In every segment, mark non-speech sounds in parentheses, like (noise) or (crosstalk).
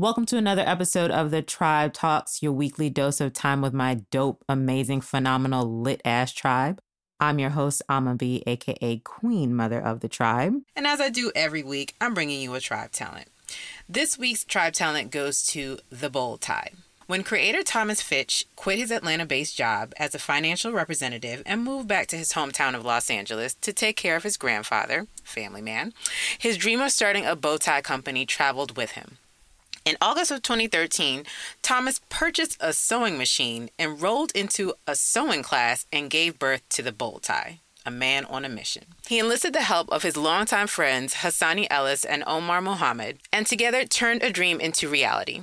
Welcome to another episode of the Tribe Talks, your weekly dose of time with my dope, amazing, phenomenal, lit ass tribe. I'm your host, Ama B, aka Queen Mother of the Tribe. And as I do every week, I'm bringing you a tribe talent. This week's tribe talent goes to The Bold Tie. When creator Thomas Fitch quit his Atlanta based job as a financial representative and moved back to his hometown of Los Angeles to take care of his grandfather, family man, his dream of starting a bow tie company traveled with him. In August of 2013, Thomas purchased a sewing machine, enrolled into a sewing class, and gave birth to the bow tie. A man on a mission. He enlisted the help of his longtime friends Hassani Ellis and Omar Mohammed, and together turned a dream into reality.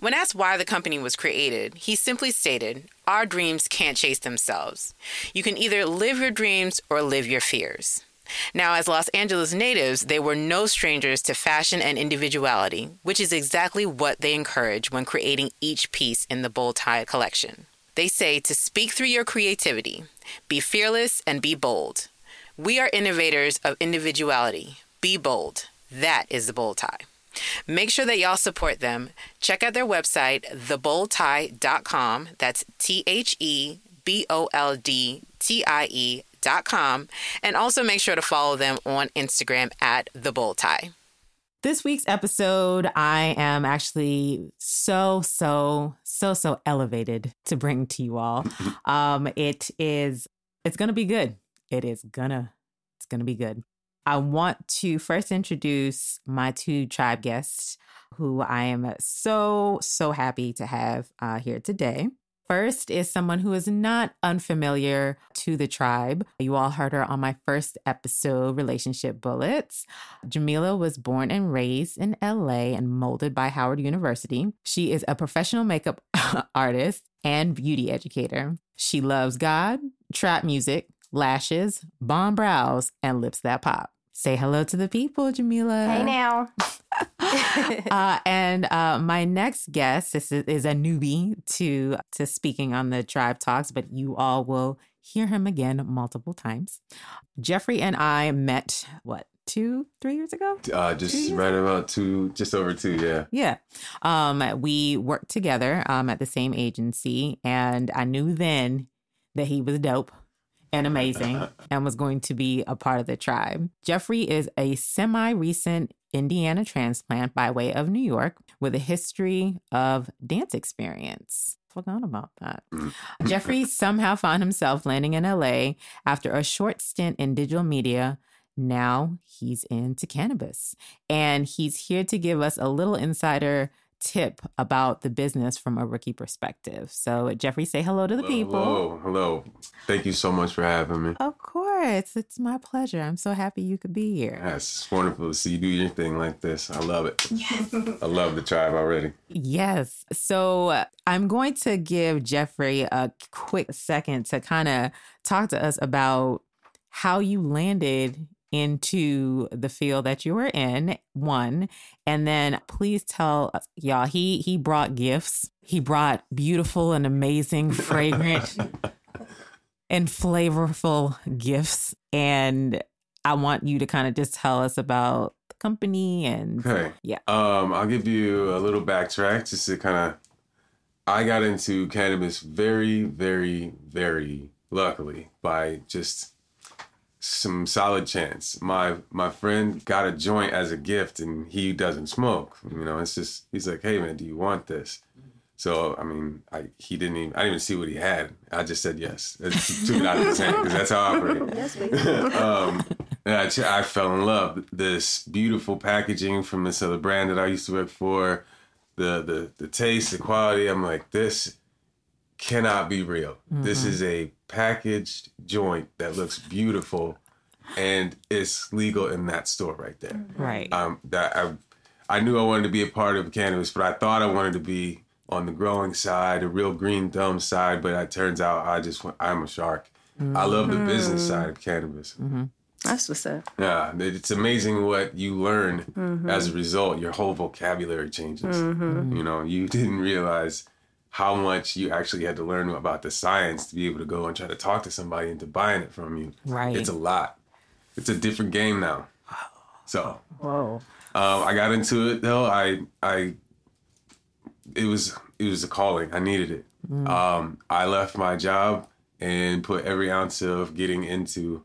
When asked why the company was created, he simply stated, Our dreams can't chase themselves. You can either live your dreams or live your fears. Now, as Los Angeles natives, they were no strangers to fashion and individuality, which is exactly what they encourage when creating each piece in the Bold Tie collection. They say to speak through your creativity, be fearless and be bold. We are innovators of individuality. Be bold. That is the Bold Tie. Make sure that y'all support them. Check out their website, theboldtie.com. That's T H E B O L D T I E com, and also make sure to follow them on Instagram at the Bold Tie. This week's episode, I am actually so, so, so, so elevated to bring to you all. (laughs) Um, it is, it's gonna be good. It is gonna, it's gonna be good. I want to first introduce my two tribe guests, who I am so, so happy to have uh, here today. First is someone who is not unfamiliar to the tribe. You all heard her on my first episode, Relationship Bullets. Jamila was born and raised in LA and molded by Howard University. She is a professional makeup (laughs) artist and beauty educator. She loves God, trap music, lashes, bomb brows, and lips that pop. Say hello to the people, Jamila. Hey now. (laughs) uh, and uh, my next guest is, is a newbie to to speaking on the tribe talks, but you all will hear him again multiple times. Jeffrey and I met what two, three years ago? Uh, just right ago? about two, just over two, yeah. Yeah. Um, we worked together um, at the same agency, and I knew then that he was dope and amazing and was going to be a part of the tribe. Jeffrey is a semi recent Indiana transplant by way of New York with a history of dance experience. Forgot about that. Mm. Jeffrey (laughs) somehow found himself landing in LA after a short stint in digital media. Now he's into cannabis and he's here to give us a little insider tip about the business from a rookie perspective. So, Jeffrey, say hello to the hello, people. Hello, hello. Thank you so much for having me. Of course, it's my pleasure. I'm so happy you could be here. Yes, it's wonderful to see you do your thing like this. I love it. Yes. (laughs) I love the tribe already. Yes. So, I'm going to give Jeffrey a quick second to kind of talk to us about how you landed into the field that you were in one and then please tell y'all he he brought gifts. He brought beautiful and amazing fragrant (laughs) and flavorful gifts and i want you to kind of just tell us about the company and okay. Yeah. Um i'll give you a little backtrack just to kind of i got into cannabis very very very luckily by just some solid chance. My my friend got a joint as a gift, and he doesn't smoke. You know, it's just he's like, "Hey man, do you want this?" So I mean, I he didn't even I didn't even see what he had. I just said yes. It's took it out of his hand because that's how I operate. Yes, (laughs) um, and I, I fell in love. This beautiful packaging from this other brand that I used to work for, the the the taste, the quality. I'm like, this cannot be real. Mm-hmm. This is a packaged joint that looks beautiful and it's legal in that store right there. Right. Um that I I knew I wanted to be a part of cannabis, but I thought I wanted to be on the growing side, a real green thumb side, but it turns out I just I'm a shark. Mm-hmm. I love the business mm-hmm. side of cannabis. Mm-hmm. That's what's up. Yeah, it's amazing what you learn mm-hmm. as a result. Your whole vocabulary changes. Mm-hmm. You know, you (laughs) didn't realize how much you actually had to learn about the science to be able to go and try to talk to somebody into buying it from you. Right. It's a lot. It's a different game now. So. Whoa. Um, I got into it though. I I it was it was a calling. I needed it. Um, I left my job and put every ounce of getting into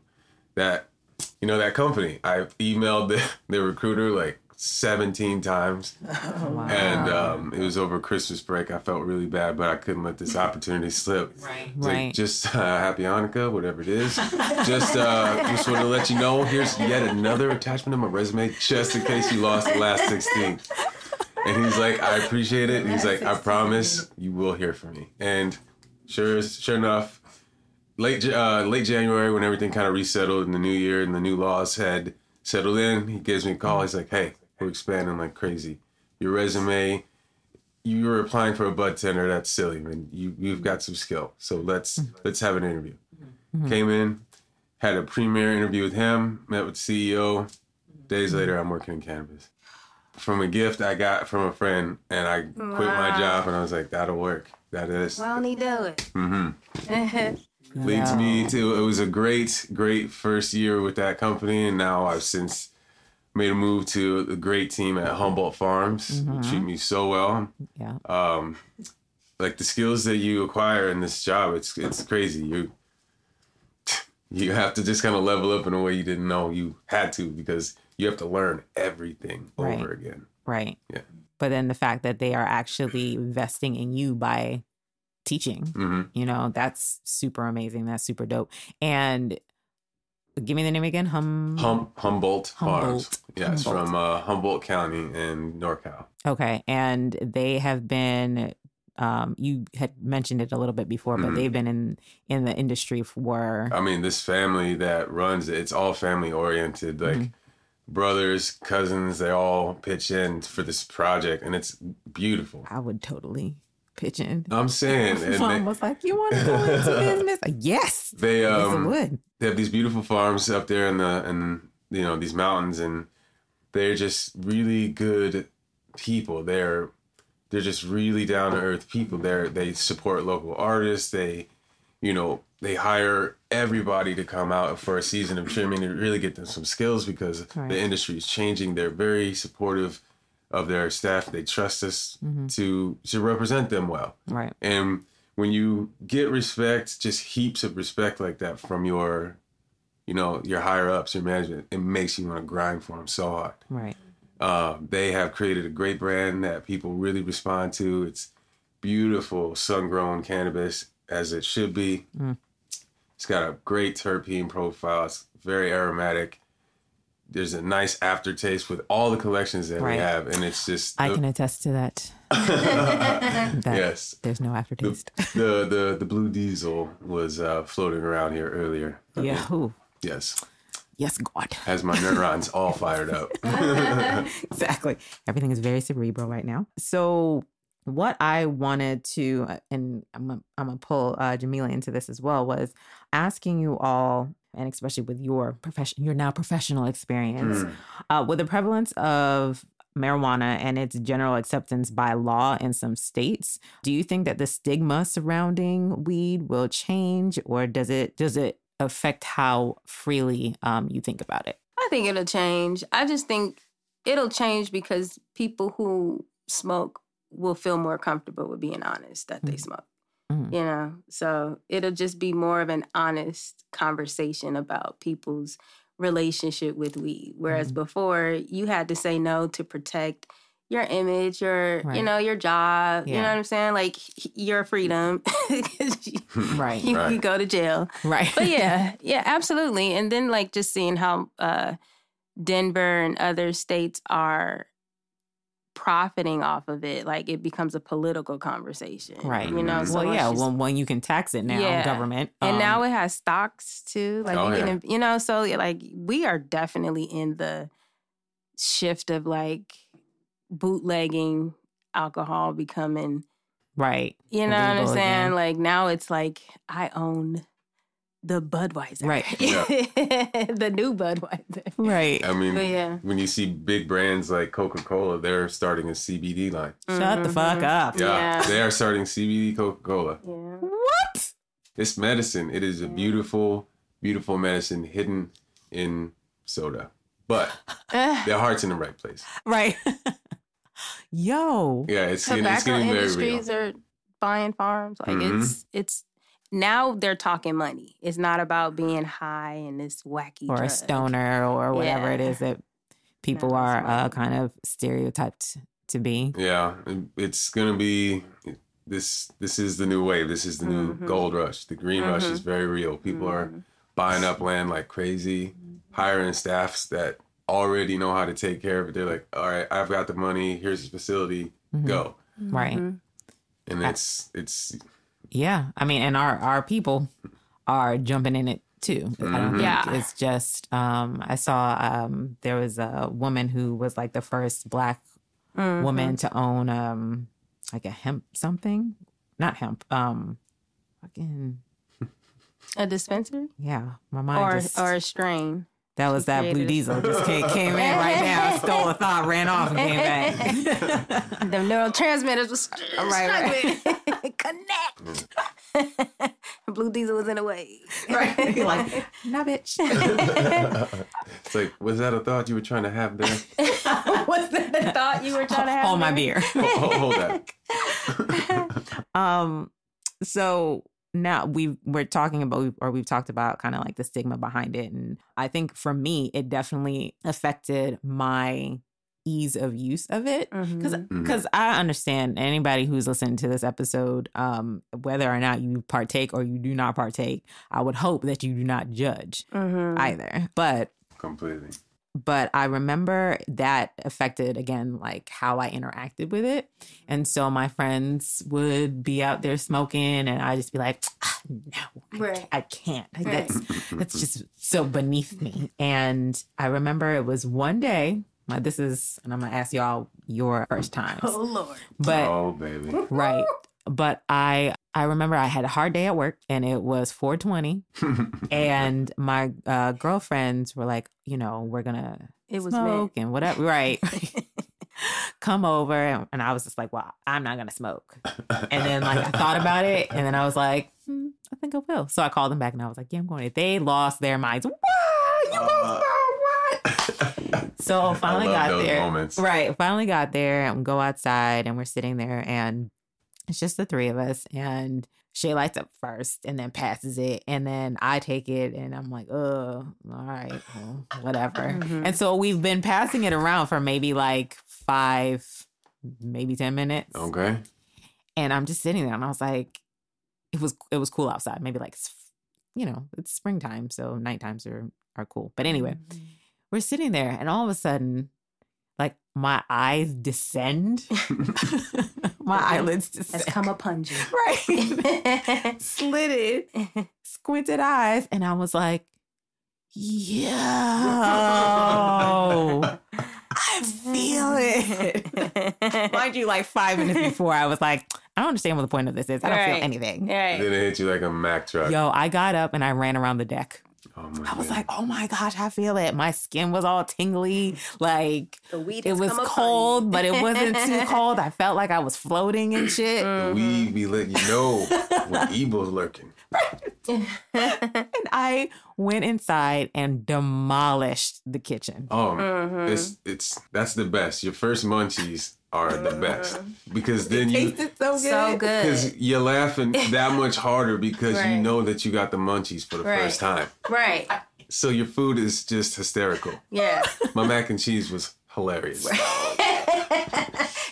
that, you know, that company. I emailed the, (laughs) the recruiter like 17 times, (laughs) and um, it was over Christmas break. I felt really bad, but I couldn't let this opportunity (laughs) slip. Right. It's like, Right. just uh, happy Hanukkah, whatever it is. (laughs) just uh, just want to let you know. Here's yet another attachment to my resume, just in case you lost the last 16. And he's like, I appreciate it. And He's like, I promise you will hear from me. And sure, sure enough, late uh, late January when everything kind of resettled in the new year and the new laws had settled in, he gives me a call. He's like, Hey, we're expanding like crazy. Your resume, you were applying for a bud tender. That's silly, man. You you've got some skill. So let's mm-hmm. let's have an interview. Mm-hmm. Mm-hmm. Came in, had a premiere interview with him. Met with CEO. Days later, I'm working in cannabis. From a gift I got from a friend, and I quit my job, and I was like, "That'll work. That is." Won't he do it? Mm-hmm. (laughs) Leads me to it was a great, great first year with that company, and now I've since made a move to a great team at Humboldt Farms. They treat me so well. Yeah. um, like the skills that you acquire in this job, it's it's crazy. You you have to just kind of level up in a way you didn't know you had to because you have to learn everything Right. over again. Right. Yeah. But then the fact that they are actually investing in you by teaching, hmm you know, that's super amazing. That's super dope. And give me the name again. Hum. Hum, Humboldt, Farms. Humboldt. Yes, Humboldt. from uh, Humboldt County in NorCal. Okay. And they have been um you had mentioned it a little bit before, but Mhm. they've been in in the industry for I mean, this family that runs it, it's all family oriented. Like Mhm. brothers, cousins, they all pitch in for this project, and it's beautiful. I would totally in. I'm saying, (laughs) and Mom they, was like, "You want to go into (laughs) business?" Like, yes, they um it would. they have these beautiful farms up there in the in you know these mountains and they're just really good people they're they're just really down to earth people they're they support local artists they you know they hire everybody to come out for a season of trimming to really get them some skills because Right. the industry is changing they're very supportive of their staff they trust us Mhm. to to represent them well Right. and when you get respect, just heaps of respect like that from your, you know, your higher ups, your management, it makes you want to grind for them so hard. Right. Um, they have created a great brand that people really respond to. It's beautiful sun grown cannabis as it should be. Mm. It's got a great terpene profile. It's very aromatic. There's a nice aftertaste with all the collections that Right. we have, and it's just I can attest to that. (laughs) that yes. There's no aftertaste. the (laughs) the the blue diesel was uh, floating around here earlier. yeah. Ooh. Yes, Yes, God. has my neurons (laughs) all fired up. exactly. Everything is very cerebral right now. So, what I wanted to, and I'm gonna, I'm gonna pull uh, Jamila into this as well, was asking you all, and especially with your profession, your now professional experience, Mm. uh, with the prevalence of marijuana and its general acceptance by law in some states do you think that the stigma surrounding weed will change or does it does it affect how freely um, you think about it I think it'll change. I just think it'll change because people who smoke will feel more comfortable with being honest that they Mhm. smoke. Mhm. You know, so it'll just be more of an honest conversation about people's relationship with weed. Whereas Mhm. before, you had to say no to protect your image, your you know your job. You know what I'm saying? Like your freedom. (laughs) you, (laughs) right you Right. could go to jail right but yeah, (laughs) yeah, absolutely. And then like just seeing how uh Denver and other states are profiting off of it, like it becomes a political conversation. Right. You know, so well, yeah. just- Well, when you can tax it now, Yeah. government, and um, now it has stocks too. Like Oh, you yeah. can, you know, so like we are definitely in the shift of like bootlegging alcohol becoming, right, you know what I'm saying? again. Like now it's like I own the Budweiser. Right. (laughs) Yeah. the new Budweiser. right. I mean, But yeah. when you see big brands like Coca Cola, they're starting a CBD line. Shut the fuck up. Yeah, Yeah. they are starting CBD Coca Cola. Yeah. What? It's medicine. It is a beautiful, beautiful medicine hidden in soda, but (laughs) their heart's in the right place. Right. (laughs) Yo. Yeah, it's getting, it's Tobacco getting very real. industries are buying farms. Like Mhm. it's it's now they're talking money. It's not about being high and this wacky Or a stoner or whatever it Yeah. is that (laughs) people No, are uh, kind of stereotyped to be. Yeah, it's gonna be this. This is the new wave. This is the new Mhm. gold rush. The green rush is very real. People are Mhm. buying up land like crazy, hiring staffs that already know how to take care of it. They're like, all right, I've got the money. Here's the facility. Mhm. Go. Right. Mhm. And it's it's Yeah. I mean, and our, our people are jumping in it too. I don't think Yeah. it's just, um, I saw um, there was a woman who was like the first black Mhm. woman to own um, like a hemp something. Not hemp. Um, fucking, a dispensary yeah. My mind or just. or a strain. That was She that blue created a- diesel. Just came, came in right now, stole a thought, ran off, and came back. (laughs) The neurotransmitters was (laughs) Right, right, (laughs) Connect. Blue Diesel was in the way. right. You're like, nah, bitch. it's like, was that a thought you were trying to have there? was that the thought you were trying to have? Hold my there? beer. hold, hold that. um, so now we we're talking about or we've talked about kind of like the stigma behind it, and I think for me, it definitely affected my ease of use of it because Mhm. because I understand anybody who's listening to this episode, um, whether or not you partake or you do not partake, I would hope that you do not judge Mhm. either. But Completely. But I remember that affected again like how I interacted with it. And so my friends would be out there smoking and I just be like, "Ah, no, I, Right. I can't. Right. That's that's just so beneath me. And I remember it was one day. Like this is, and I'm gonna ask y'all your first times, Oh Lord. but oh baby. right. But I I remember I had a hard day at work and it was 420 (laughs) and my uh, girlfriends were like, you know, we're gonna It was smoke meant. and whatever, right? (laughs) (laughs) Come over, and, and I was just like, well, I'm not gonna smoke. And then like I thought about it, and then I was like, hmm, I think I will. So I called them back, and I was like, yeah, I'm going. To. They lost their minds. What? You gonna Uh, smoke? What? So finally love got those there. moments. Right. Finally got there and go outside and we're sitting there and it's just the three of us. And she lights up first and then passes it. And then I take it and I'm like, oh, all right, well, whatever. Mhm. And so we've been passing it around for maybe like five, maybe 10 minutes. Okay. And I'm just sitting there and I was like, it was it was cool outside. Maybe like you know, it's springtime, so night times are are cool. But anyway, we're sitting there and all of a sudden like my eyes descend (laughs) (laughs) my eyelids just Has come upon you. right (laughs) slitted squinted eyes and i was like yo i feel it (laughs) mind you like five minutes before i was like i don't understand what the point of this is i don't Right. feel anything Right. Then it hit you like a Mack truck. yo i got up and i ran around the deck Oh I was God. like, oh my gosh, I feel it. My skin was all tingly. Like The weed it was cold, but it wasn't too (laughs) cold. I felt like I was floating and shit. the weed be letting you know when (laughs) evil's lurking. (laughs) And I went inside and demolished the kitchen. Oh, Mhm. it's it's that's the best. Your first munchies are the best because then you Tasted so good. so good. because you're laughing that much harder because you know that you got the munchies for the Right. first time. Right. So your food is just hysterical. Yeah. My mac and cheese was hilarious. (laughs)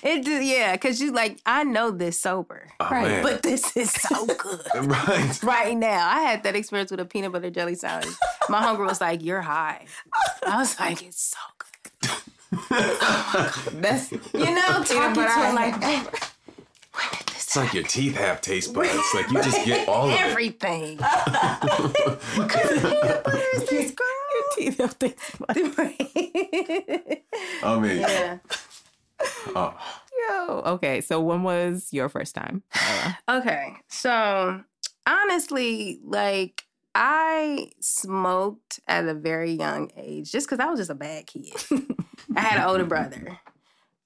it just, yeah, because you like, I know this sober. Oh, Right, man. But this is so good. (laughs) right. right now. I had that experience with a peanut butter jelly sandwich. My hunger was like, "You're high." I was like, "It's so good." That's You know, talking to butter it like I "When- when did this It's like your teeth have taste buds. Like you just get (laughs) all of everything? Because peanut butter is (laughs) this your teeth have taste buds. I mean, yeah. oh, Yo. Okay, so when was your first time? Okay, so honestly, like I smoked at a very young age just because I was just a bad kid. (laughs) I had an older brother,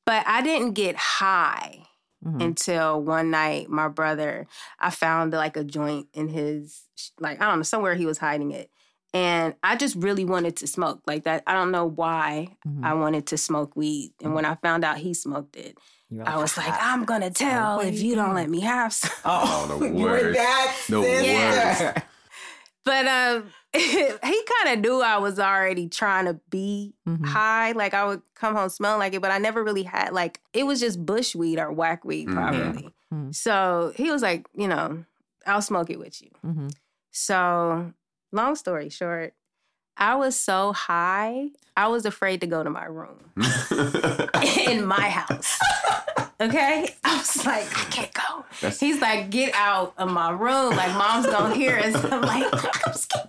but I didn't get high Mhm. until one night my brother, I found like a joint in his, like, I don't know, somewhere he was hiding it. And I just really wanted to smoke like that. I don't know why Mhm. I wanted to smoke weed. And when I found out he smoked it, You were I was like, I'm gonna tell if you you don't let me have some. Oh, the you were worst. that The sister. worst. But um, (laughs) he kind of knew I was already trying to be Mhm. high. Like I would come home smelling like it, but I never really had like it was just bush weed or whack weed, Mhm. probably. Mhm. So he was like, you know, I'll smoke it with you. Mhm. So long story short, I was so high, I was afraid to go to my room (laughs) (laughs) in my house. Okay, (laughs) I was like, I can't go. That's- He's like, get out of my room. Like, mom's gonna hear us. I'm like, (laughs) I'm scared.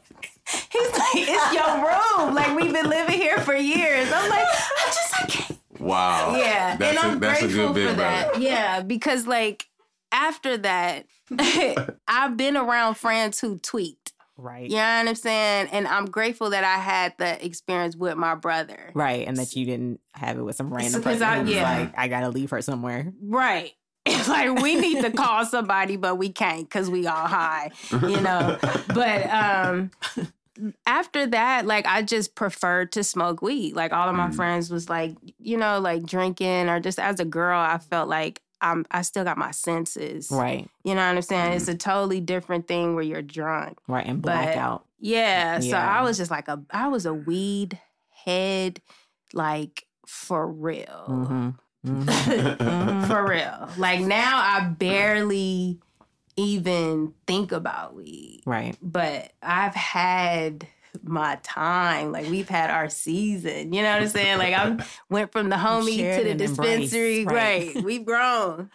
He's like, it's your room. Like, we've been living here for years. I'm like, I just, I can't. wow. Yeah, That's and a, I'm that's a grateful good bit, for that. brother. Yeah, because like after that, (laughs) I've been around friends who tweaked. Right. You know what I'm saying? And I'm grateful that I had the experience with my brother. Right. And that you didn't have it with some random person. I- yeah. like, I gotta leave her somewhere. Right. (laughs) It's like we need to call somebody, but we can't because we all high, you know. (laughs) but um after that, like I just preferred to smoke weed. Like all of my Mm. friends was like, you know, like drinking or just as a girl, I felt like I'm I still got my senses. Right. You know what I'm saying? It's a totally different thing where you're drunk. Right. And blackout. Yeah. So I was just like a I was a weed head, like for real. Mm-hmm. Mhm. (laughs) for real. Like now I barely even think about weed. Right. But I've had my time. Like we've had our season. You know what I'm saying? Like I (laughs) went from the homie to the dispensary. right. Right. (laughs) We've grown.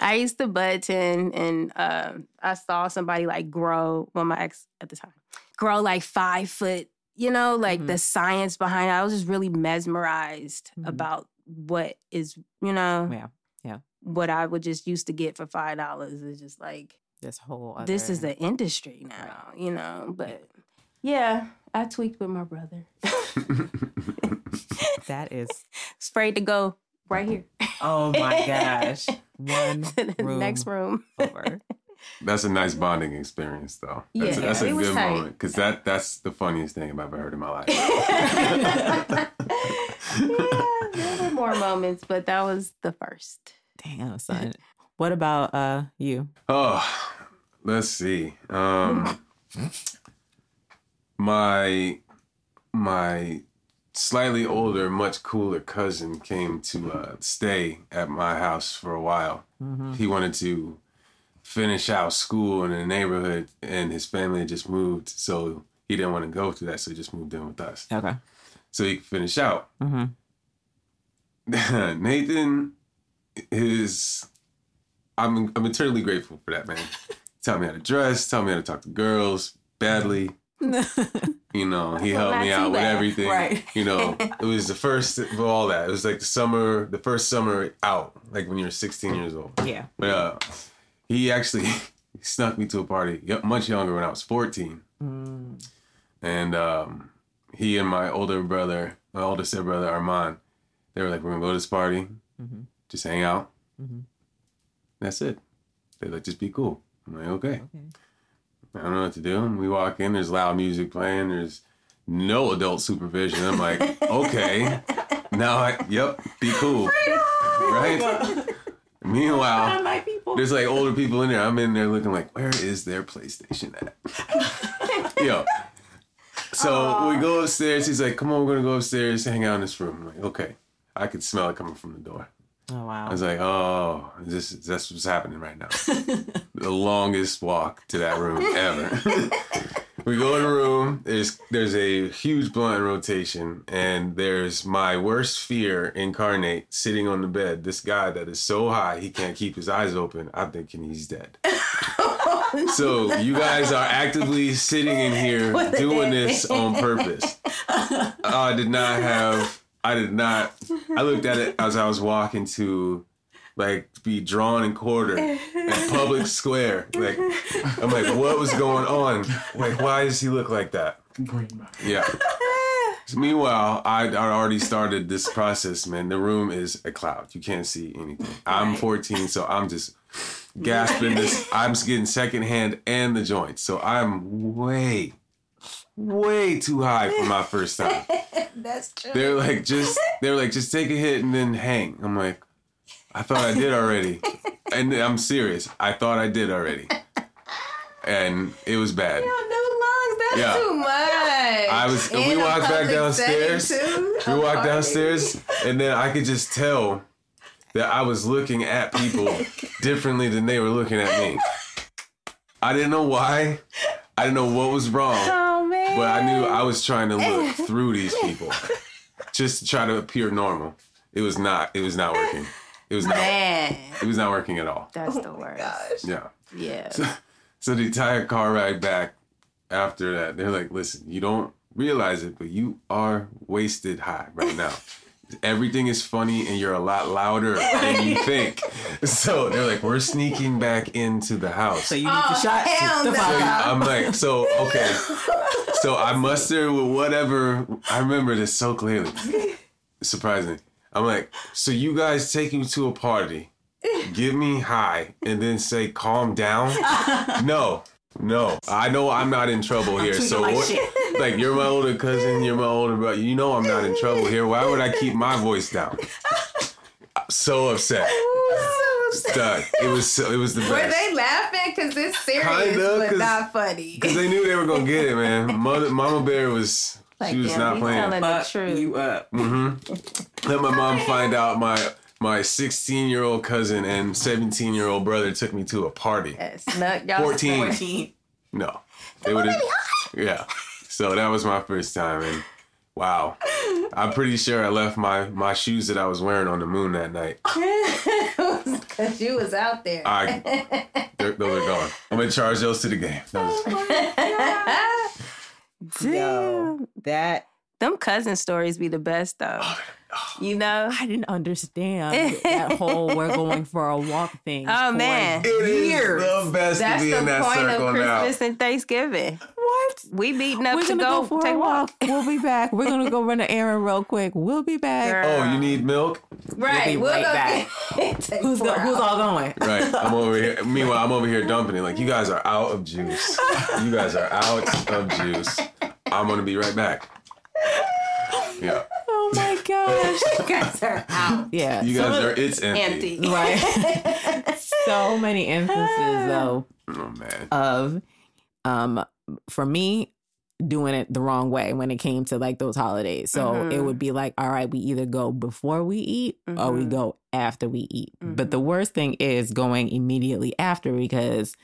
I used to button and um, I saw somebody like grow, well, my ex at the time, grow like five foot, you know, like Mhm. the science behind it. I was just really mesmerized Mhm. about what is, you know, Yeah. Yeah. what I would just used to get for five dollars is just like This whole other, this is the industry now, you know. But yeah, I tweaked with my brother. (laughs) that is (laughs) Sprayed to go right here oh my (laughs) gosh. One to the room next room. over. That's a nice bonding experience, though. That's, Yeah, that's a it was good tight. moment because that that's the funniest thing I've ever heard in my life. yeah, there were more moments, but that was the first. Damn, son. What about uh you? Oh, let's see. Um, my my slightly older, much cooler cousin came to uh, stay at my house for a while. Mm-hmm. He wanted to finish out school in the neighborhood, and his family had just moved, so he didn't want to go through that, so he just moved in with us, Okay. so he could finish out. Mm-hmm. (laughs) Nathan is I'm I'm eternally grateful for that man. (laughs) taught me how to dress, taught me how to talk to girls badly. You know, he helped me out with bad. everything. Right. You know, it was the first of all that. It was like the summer, the first summer out, like when you were 16 years old. yeah. But uh, he actually (laughs) snuck me to a party much younger when I was 14. Mm. And um, he and my older brother, my older stepbrother Armand, they were like, "We're gonna go to this party, Mhm. just hang out. Mhm. That's it." They're like, "Just be cool." I'm like, "Okay." Okay. I don't know what to do. And we walk in. There's loud music playing. There's no adult supervision. I'm like, (laughs) "Okay." now, I yep, be cool, right? Meanwhile, my there's like older people in there. I'm in there looking like, where is their PlayStation at? (laughs) Yo. So we go upstairs. He's like, come on, we're gonna go upstairs, hang out in this room. I'm like, okay. I could smell it coming from the door. Oh wow! I was like, oh, this that's what's happening right now. (laughs) the longest walk to that room ever. (laughs) we go in the room. There's there's a huge blunt rotation, and there's my worst fear incarnate sitting on the bed. This guy that is so high he can't keep his eyes open. I'm thinking he's dead. (laughs) so you guys are actively sitting in here doing this on purpose. I did not have. I did not. I looked at it as I was walking to, like, be drawn and quartered in public (laughs) square. Like, I'm like, what was going on? Like, why does he look like that? Yeah. So meanwhile, I I already started this process, man. The room is a cloud. You can't see anything. I'm 14, so I'm just gasping this. I'm getting secondhand and the joints. So I'm way, way too high for my first time. (laughs) That's true. They're like, just they're like, just take a hit and then hang. I'm like, I thought I did already, and I'm serious. I thought I did already, and it was bad. no lungs. That's Yeah. too much. I was. In we walked back downstairs. too? We walked party. downstairs, and then I could just tell that I was looking at people differently than they were looking at me. I didn't know why. I didn't know what was wrong, Oh. But I knew I was trying to look (laughs) through these people just to try to appear normal. It was not. It was not working. It was not. Man, It was not working at all. that's the oh worst. Yeah. Yeah. So the entire car ride back after that, they're like, listen, you don't realize it, but you are wasted high right now. Everything is funny and you're a lot louder than you think. So they're like, we're sneaking back into the house. So you need oh, to shot Oh, hell the no. fuck out. I'm like, so okay. So I muster with whatever. I remember this so clearly. Surprisingly. I'm like, so you guys take me to a party, give me high, and then say calm down? (laughs) No. No. I know I'm not in trouble here. treating So like what shit. Like you're my older cousin, you're my older brother. You know I'm not in trouble here. Why would I keep my voice down? I'm so upset. Done. It was so, it was the best. Were best. they laughing? Because it's serious, Kinda, but 'cause- not funny. Because they knew they were gonna get it, man. Mother, Mama Bear was she was damn, not playing. telling the Fuck truth. you up. Mm-hmm. Let my mom find out my my 16 year old cousin and 17 year old brother took me to a party. Yes. Snuck y'all 14. 14. No, they would have. Yeah, so that was my first time, and wow, I'm pretty sure I left my my shoes that I was wearing on the moon that night. (laughs) Because you was out there. I they're- those are gone. I'm gonna charge those to the game. Those- oh (laughs) (laughs) Damn. That Them cousin stories be the best though. Oh, (sighs) You know? I didn't understand (laughs) that whole we're going for a walk thing. Oh, for man. It is Years. the best That's to be the in that point of circle now. Christmas and Thanksgiving. What? We beating up We're to go, go, for take a walk. We'll be back. We're gonna go run an errand real quick. We'll be back. Girl. Oh, you need milk? Right. be We'll right go back. (laughs) Who's four go, Who's all going? Right. I'm over here. (laughs) Meanwhile, I'm over here dumping it. Like, you guys are out of juice. You guys are out of juice. I'm going to be right back. Yeah. Oh my gosh. (laughs) You guys are out. Yeah. You guys are, it's empty. Empty. (laughs) right. so many instances though Oh, man. of um for me doing it the wrong way when it came to like those holidays. So Mhm. it would be like, all right, we either go before we eat or we Mhm. go after we eat. But Mhm. the worst thing is going immediately after because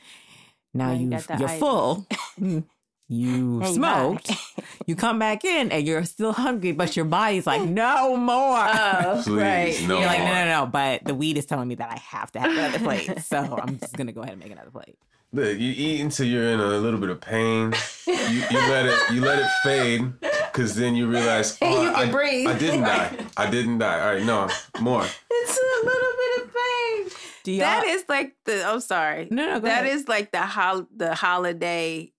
now Now you you're itis. full. (laughs) you And smoked. high. (laughs) you come back in and you're still hungry, but your body's like, (laughs) no more. Oh, Please, right. no You're like, no, more. no, no. But the weed is telling me that I have to have another plate. So I'm just going to go ahead and make another plate. Look, you eat until you're in a little bit of pain. You, you let it you let it fade because then you realize (laughs) And oh, you can I, breathe. I didn't die. I didn't die. All right, no more. It's a little bit of pain. Do y'all? That is like the. I'm sorry. no, no, go That ahead. is like the hol- the holiday,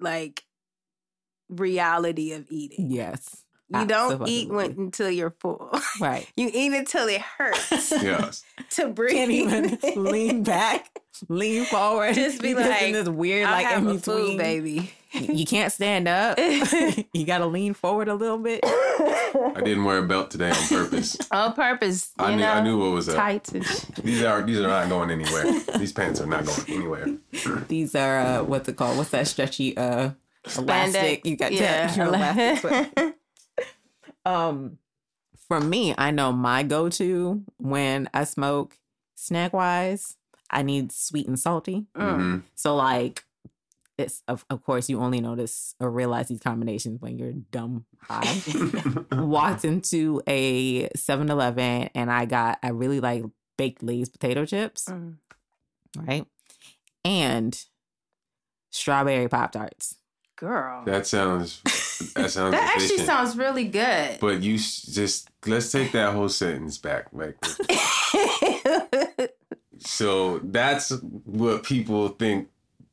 like reality of eating. Yes. You don't eat when, until you're full. Right. (laughs) You eat until it hurts (laughs) Yes. (laughs) to breathe. Can't even lean back, lean forward. Just be like, in this weird, I like have in a between. food, baby. You can't stand up. (laughs) (laughs) you got to lean forward a little bit. I didn't wear a belt today on purpose. (laughs) On purpose. You I knew know, I knew what was up. tights. These are these are not going anywhere. These pants are not going anywhere. These are uh, what's it called? What's that stretchy uh elastic? You got yeah. your elastic. foot. um, for me, I know my go-to when I smoke snack wise, I need sweet and salty. Mm. Mhm. So like it's of, of course you only notice or realize these combinations when you're dumb high. (laughs) Walked into a 7-Eleven and I got I really like baked Lay's potato chips, Mm. right? And strawberry pop tarts. Girl. That sounds that sounds (laughs) That actually sounds really good. But you s- just let's take that whole sentence back. Like (laughs) so that's what people think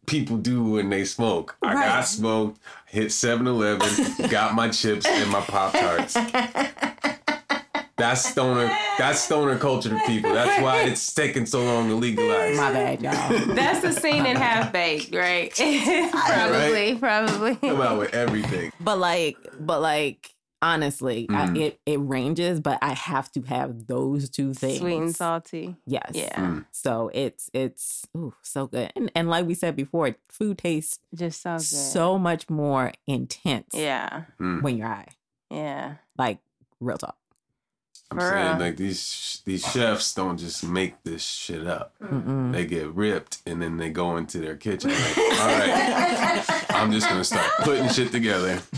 people do when they smoke. I got smoked, hit 7-Eleven, got my chips and my Pop Tarts. That's stoner. That's stoner culture to people. That's why it's taking so long to legalize. My bad, y'all. That's the scene in Half Baked, right? (laughs) probably, probably. Come out with everything. But like, but like, honestly, I, Mhm. it it ranges, but I have to have those two things. Sweet and salty. Yes. Yeah. Mm. So it's it's ooh, so good, and, and like we said before, food tastes Just so good. so much more intense Yeah. when you're high. Yeah. Like real talk. I'm For saying real. like these these chefs don't just make this shit up. Mm-mm. They get ripped and then they go into their kitchen. Like, All right, (laughs) I'm just gonna start putting shit together. (laughs)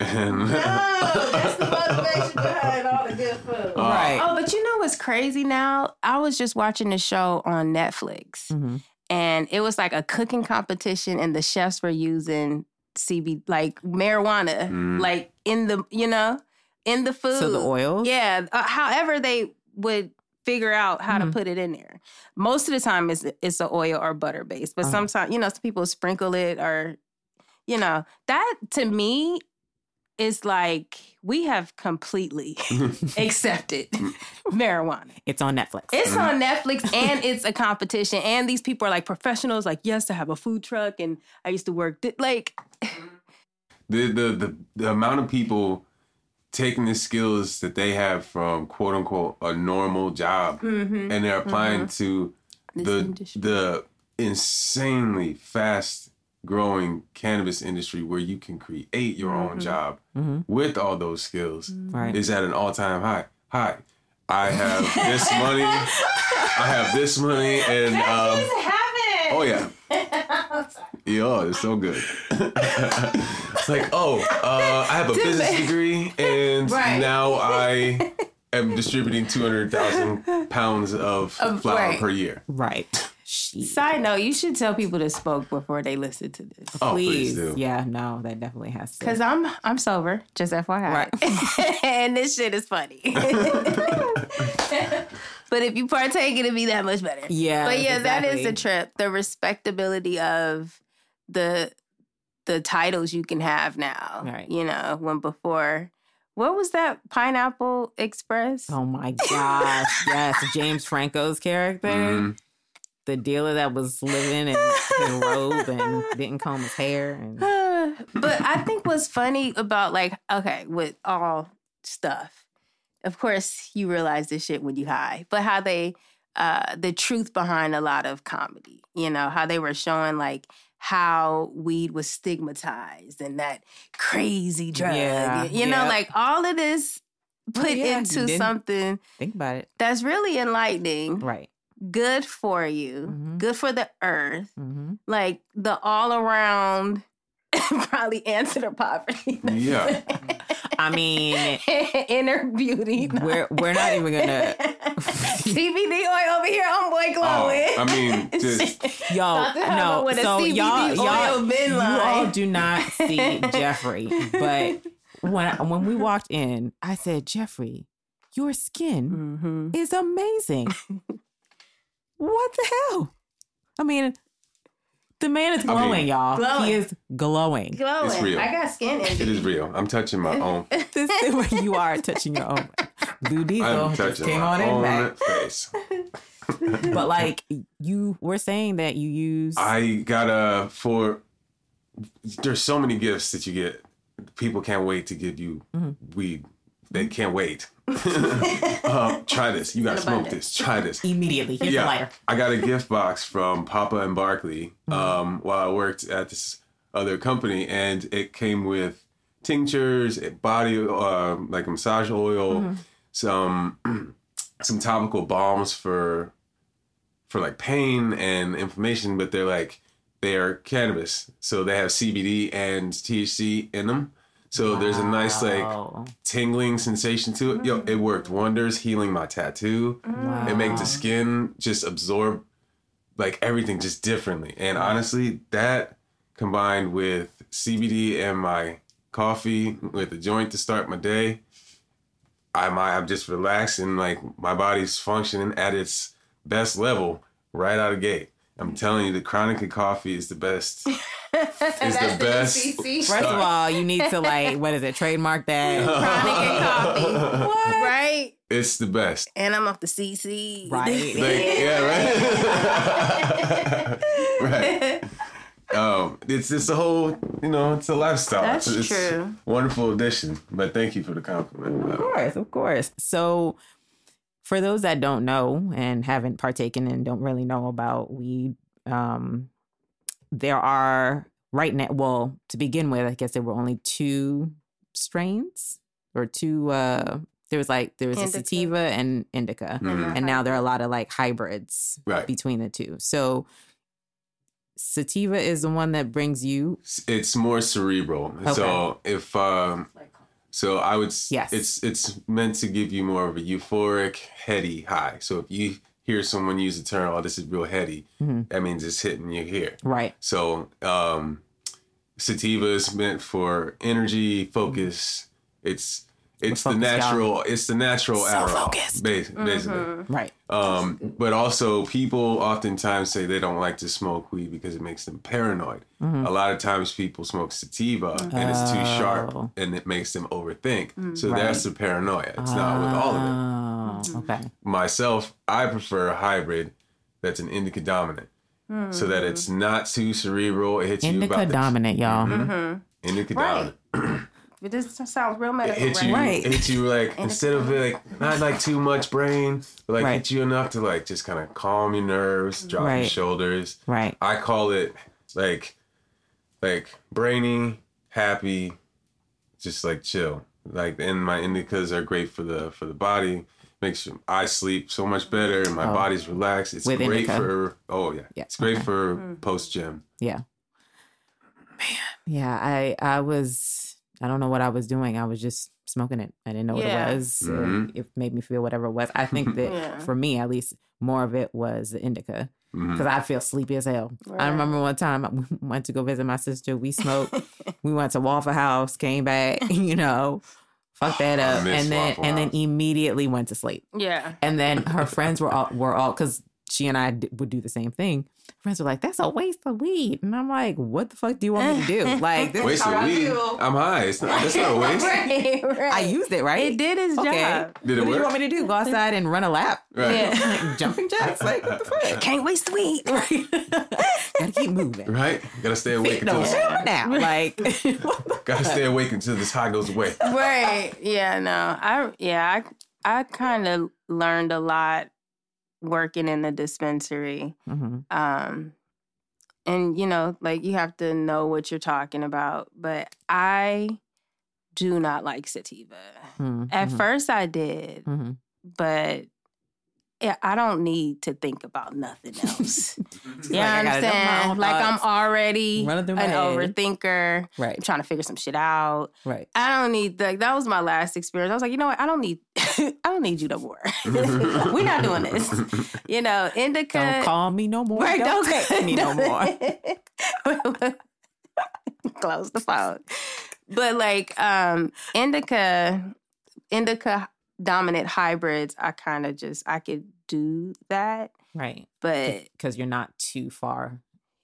And that's the motivation behind all the good food. Oh. Right. Oh, but you know what's crazy now? I was just watching a show on Netflix hmm and it was like a cooking competition and the chefs were using CB like marijuana Mm. like in the, you know, in the food. So the oils. Yeah. Uh, however, they would figure out how Mhm. to put it in there. Most of the time, it's it's a oil or butter base, but Uh-huh. sometimes you know some people sprinkle it or you know that to me is like we have completely (laughs) accepted marijuana. It's on Netflix. It's on Netflix and it's a competition, and these people are like professionals. Like, yes, I have a food truck, and I used to work th- like the, the the the amount of people taking the skills that they have from quote unquote a normal job mhm, and they're applying to this the industry. the insanely fast growing cannabis industry where you can create your own Mhm. job Mhm. with all those skills Right. is at an all-time high high i have (laughs) this money i have this money and um oh yeah (laughs) yeah it's so good (laughs) it's like oh uh, i have a business degree and Right. now i am distributing 200000 pounds of Of- flower right. per year Right. Shit. Side note: You should tell people to smoke before they listen to this. Oh, please do. Yeah, no, that definitely has to. Cause I'm I'm sober, just FYI. Right. (laughs) (laughs) and this shit is funny. (laughs) but if you partake, it'll be that much better. yeah. but yeah, that is the trip. The respectability of the the titles you can have now. Right. You know, when before what was that Pineapple Express? Oh my gosh. yes. James Franco's character. Mhm. The dealer that was living in his (laughs) robe and didn't comb his hair. And (sighs) but I think what's funny about like okay with all stuff, of course you realize this shit when you high, but how they uh the truth behind a lot of comedy, you know, how they were showing like how weed was stigmatized and that crazy drug, Yeah, you know, yeah. like all of this Oh, put yeah, into something think about it. that's really enlightening, Right. Good for you, Mhm. good for the earth, hmm like the all around (laughs) probably answer to poverty. Yeah. (laughs) I mean, inner beauty. we're we're not even gonna. (laughs) CBD oil over here, homeboy glowing. Oh, I mean, just- Yo, Dr. Hubble no. with a So CBD y'all, y'all, oil bin you line. all do not see Jeffrey, but when I, when we walked in, I said, Jeffrey, your skin Mm-hmm. is amazing. What the hell? I mean, the man is I mean, glowing, y'all. glowing. He is glowing. Glowing. It's real. I got skin it envy. is real. I'm touching my own. (laughs) this is where you are touching your own. Blue Diesel I'm just touching came my on in own back. face. (laughs) (laughs) But like you were saying that you use I got a for. There's so many gifts that you get. People can't wait to give you Mhm. weed. They can't wait. (laughs) um, try this. You gotta smoke this. Try this. immediately. Here's Yeah. the lighter. I got a gift box from Papa and Barkley um, while I worked at this other company, and it came with tinctures, body um, like a massage oil, some (clears throat) some topical balms for for like pain and inflammation, but they're like they're cannabis, so they have CBD and THC in them. So there's a nice like tingling sensation to it. Yo, mm-hmm. it worked wonders healing my tattoo. Wow. It makes the skin just absorb like everything just differently. And honestly, that combined with CBD and my coffee with a joint to start my day, I'm I'm just relaxed and like my body's functioning at its best level right out of gate. I'm telling you, the chronic coffee is the best (laughs) is the best. First of all, you need to like what is it? Trademark that. (laughs) Chronic and coffee. What? Right? It's the best. And I'm off the CC. Right. (laughs) Like, yeah, right. right. Um, it's it's a whole, you know, it's a lifestyle. That's it's, it's true. a wonderful addition. But thank you for the compliment. Of course, of course. So, for those that don't know and haven't partaken and don't really know about weed, um, there are right now. Well, to begin with, I guess there were only two strains or two. Uh, there was like there was a sativa and indica, Mhm. and now there are a lot of like hybrids Right. between the two. So, sativa is the one that brings you. It's more cerebral. So if um, so, I would. Yes. It's it's meant to give you more of a euphoric, heady high. So if you hear someone use the term, "Oh, this is real heady," Mhm. that means it's hitting you here. Right. So um, sativa is meant for energy, focus. It's it's the focus, y'all. natural. It's the natural So arrow, focused. bas- basically. Right. Um, but also, people oftentimes say they don't like to smoke weed because it makes them paranoid. Mm-hmm. A lot of times, people smoke sativa and it's too Oh. sharp and it makes them overthink. So Right. that's the paranoia. It's not with all of it. Oh, okay. Myself, I prefer a hybrid that's an indica dominant. So that it's not too cerebral. It hits you Indica about the dominant, y'all. Mm-hmm. indica Right. dominant. (clears throat) But this sounds real It medical, hits you, right? Right. it hits you like instead of like not like too much brain, but like Right. hit you enough to like just kind of calm your nerves, drop your shoulders. Right. I call it like like brainy, happy, just like chill. Like and my indicas are great for the for the body. Makes your I sleep so much better and my Oh. body's relaxed. It's With great indica. for oh yeah. Yeah, It's great okay. for mm-hmm. post gym. Yeah. Man. Yeah, I I was I don't know what I was doing. I was just smoking it. I didn't know Yeah. what it was. or Mhm. It made me feel whatever it was. I think (laughs) that Yeah. for me at least more of it was the indica because I feel sleepy as hell. I remember one time (laughs) I went to go visit my sister. We smoked. (laughs) we went to Waffle House, came back, you know, fucked that up, and then Waffle and then immediately went to sleep. Yeah. And then her friends were all were all because she and I d- would do the same thing. Friends were like, "That's a waste of weed," and I'm like, "What the fuck do you want me to do? (laughs) Like, this is Waste how of I weed. feel. I'm high. It's not that's not a waste. (laughs) right, right. I used it, right? It did its Okay. job. Did it what do you want me to do? Go outside and run a lap? Right. Yeah. (laughs) Like, jumping jacks? Like, what the fuck? Can't waste the weed. Gotta keep moving. Right? Gotta stay awake No, until chill now. Like, gotta stay awake until this high goes away. right. Yeah, no. I yeah, I I kind of learned a lot working in the dispensary. Mhm. Um and you know, like you have to know what you're talking about, but I do not like sativa. Mhm. At Mhm. first I did, Mhm. but I don't need to think about nothing else. (laughs) (laughs) Like, yeah, I I gotta know my understand. own Like I'm already an through my head. overthinker. I'm trying to figure some shit out. right. I don't need like that was my last experience. I was like, you know what? I don't need (laughs) I don't need you no more. We're not doing this. You know, indica. Don't call me no more. Right, don't text me no more. Close the phone. But like um indica, indica dominant hybrids, I kind of just I could do that. Right. But Because you're not too far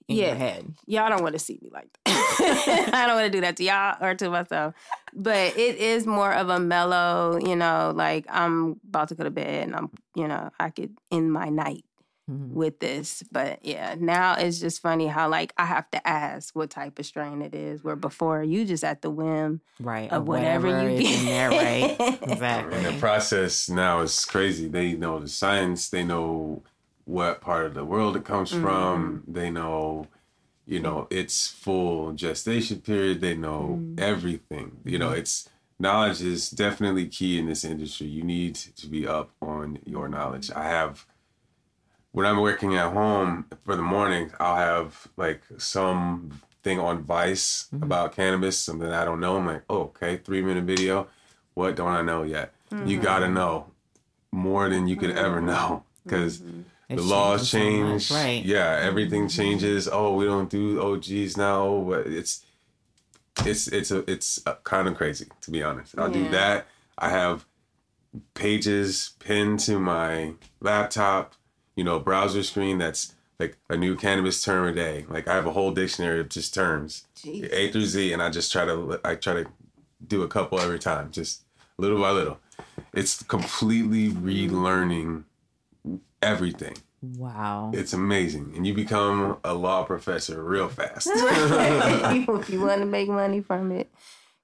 in Yeah. your head. y'all don't want to see me like that. (laughs) I don't want to do that to y'all or to myself. But it is more of a mellow, you know, like I'm about to go to bed and I'm, you know, I could end my night Mhm. with this. But yeah, now it's just funny how like I have to ask what type of strain it is. Where before you just at the whim Right. of or whatever, you is get. in there, right? (laughs) exactly. And Exactly. the process now is crazy. They know the science. They know what part of the world it comes from. Mm-hmm. They know, you mm. know, its full gestation period. They know mm. everything. You know, mm-hmm. it's knowledge is definitely key in this industry. You need to be up on your knowledge. I have when I'm working at home for the morning, I'll have like some thing on Vice mm-hmm. about cannabis, something I don't know. I'm like, oh, okay, three minute video. What don't I know yet? You mm-hmm. gotta know more than you could ever mm-hmm. know because the It's laws change. right. Yeah, everything changes. Oh, we don't do oh, OGs now, oh, but it's it's it's a, it's uh, kind of crazy to be honest. I'll do that. I have pages pinned to my laptop, you know, browser screen that's like a new cannabis term a day. Like I have a whole dictionary of just terms, Jeez. A through Z, and I just try to I try to do a couple every time, just little by little. It's completely relearning everything. Wow. It's amazing, and you become a law professor real fast. if (laughs) you (laughs) want to make money from it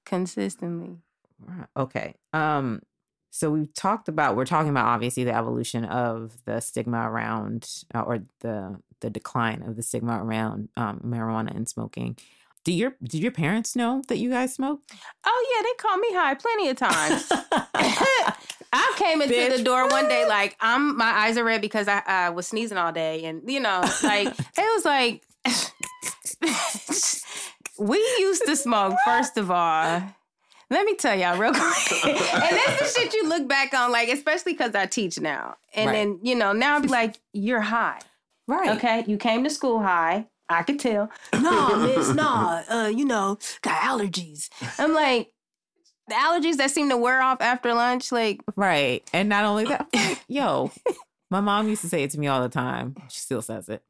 consistently. Okay. Um so we've talked about we're talking about obviously the evolution of the stigma around uh, or the the decline of the stigma around um, marijuana and smoking. Do your did your parents know that you guys smoked? Oh yeah, they called me high plenty of times. (laughs) (laughs) I came into Bitch, the door one day (laughs) like I'm my eyes are red because I, I was sneezing all day and you know like it was like we used to smoke first of all. Let me tell y'all real quick. (laughs) and that's the shit you look back on like especially cuz I teach now. And Right. then you know now I'll be like you're high. right. Okay, you came to school high. I could tell. (clears throat) No, miss, no. Uh, you know, got allergies. I'm like, the allergies that seem to wear off after lunch, like, Right. And not only that, like, (laughs) yo, my mom used to say it to me all the time. She still says it.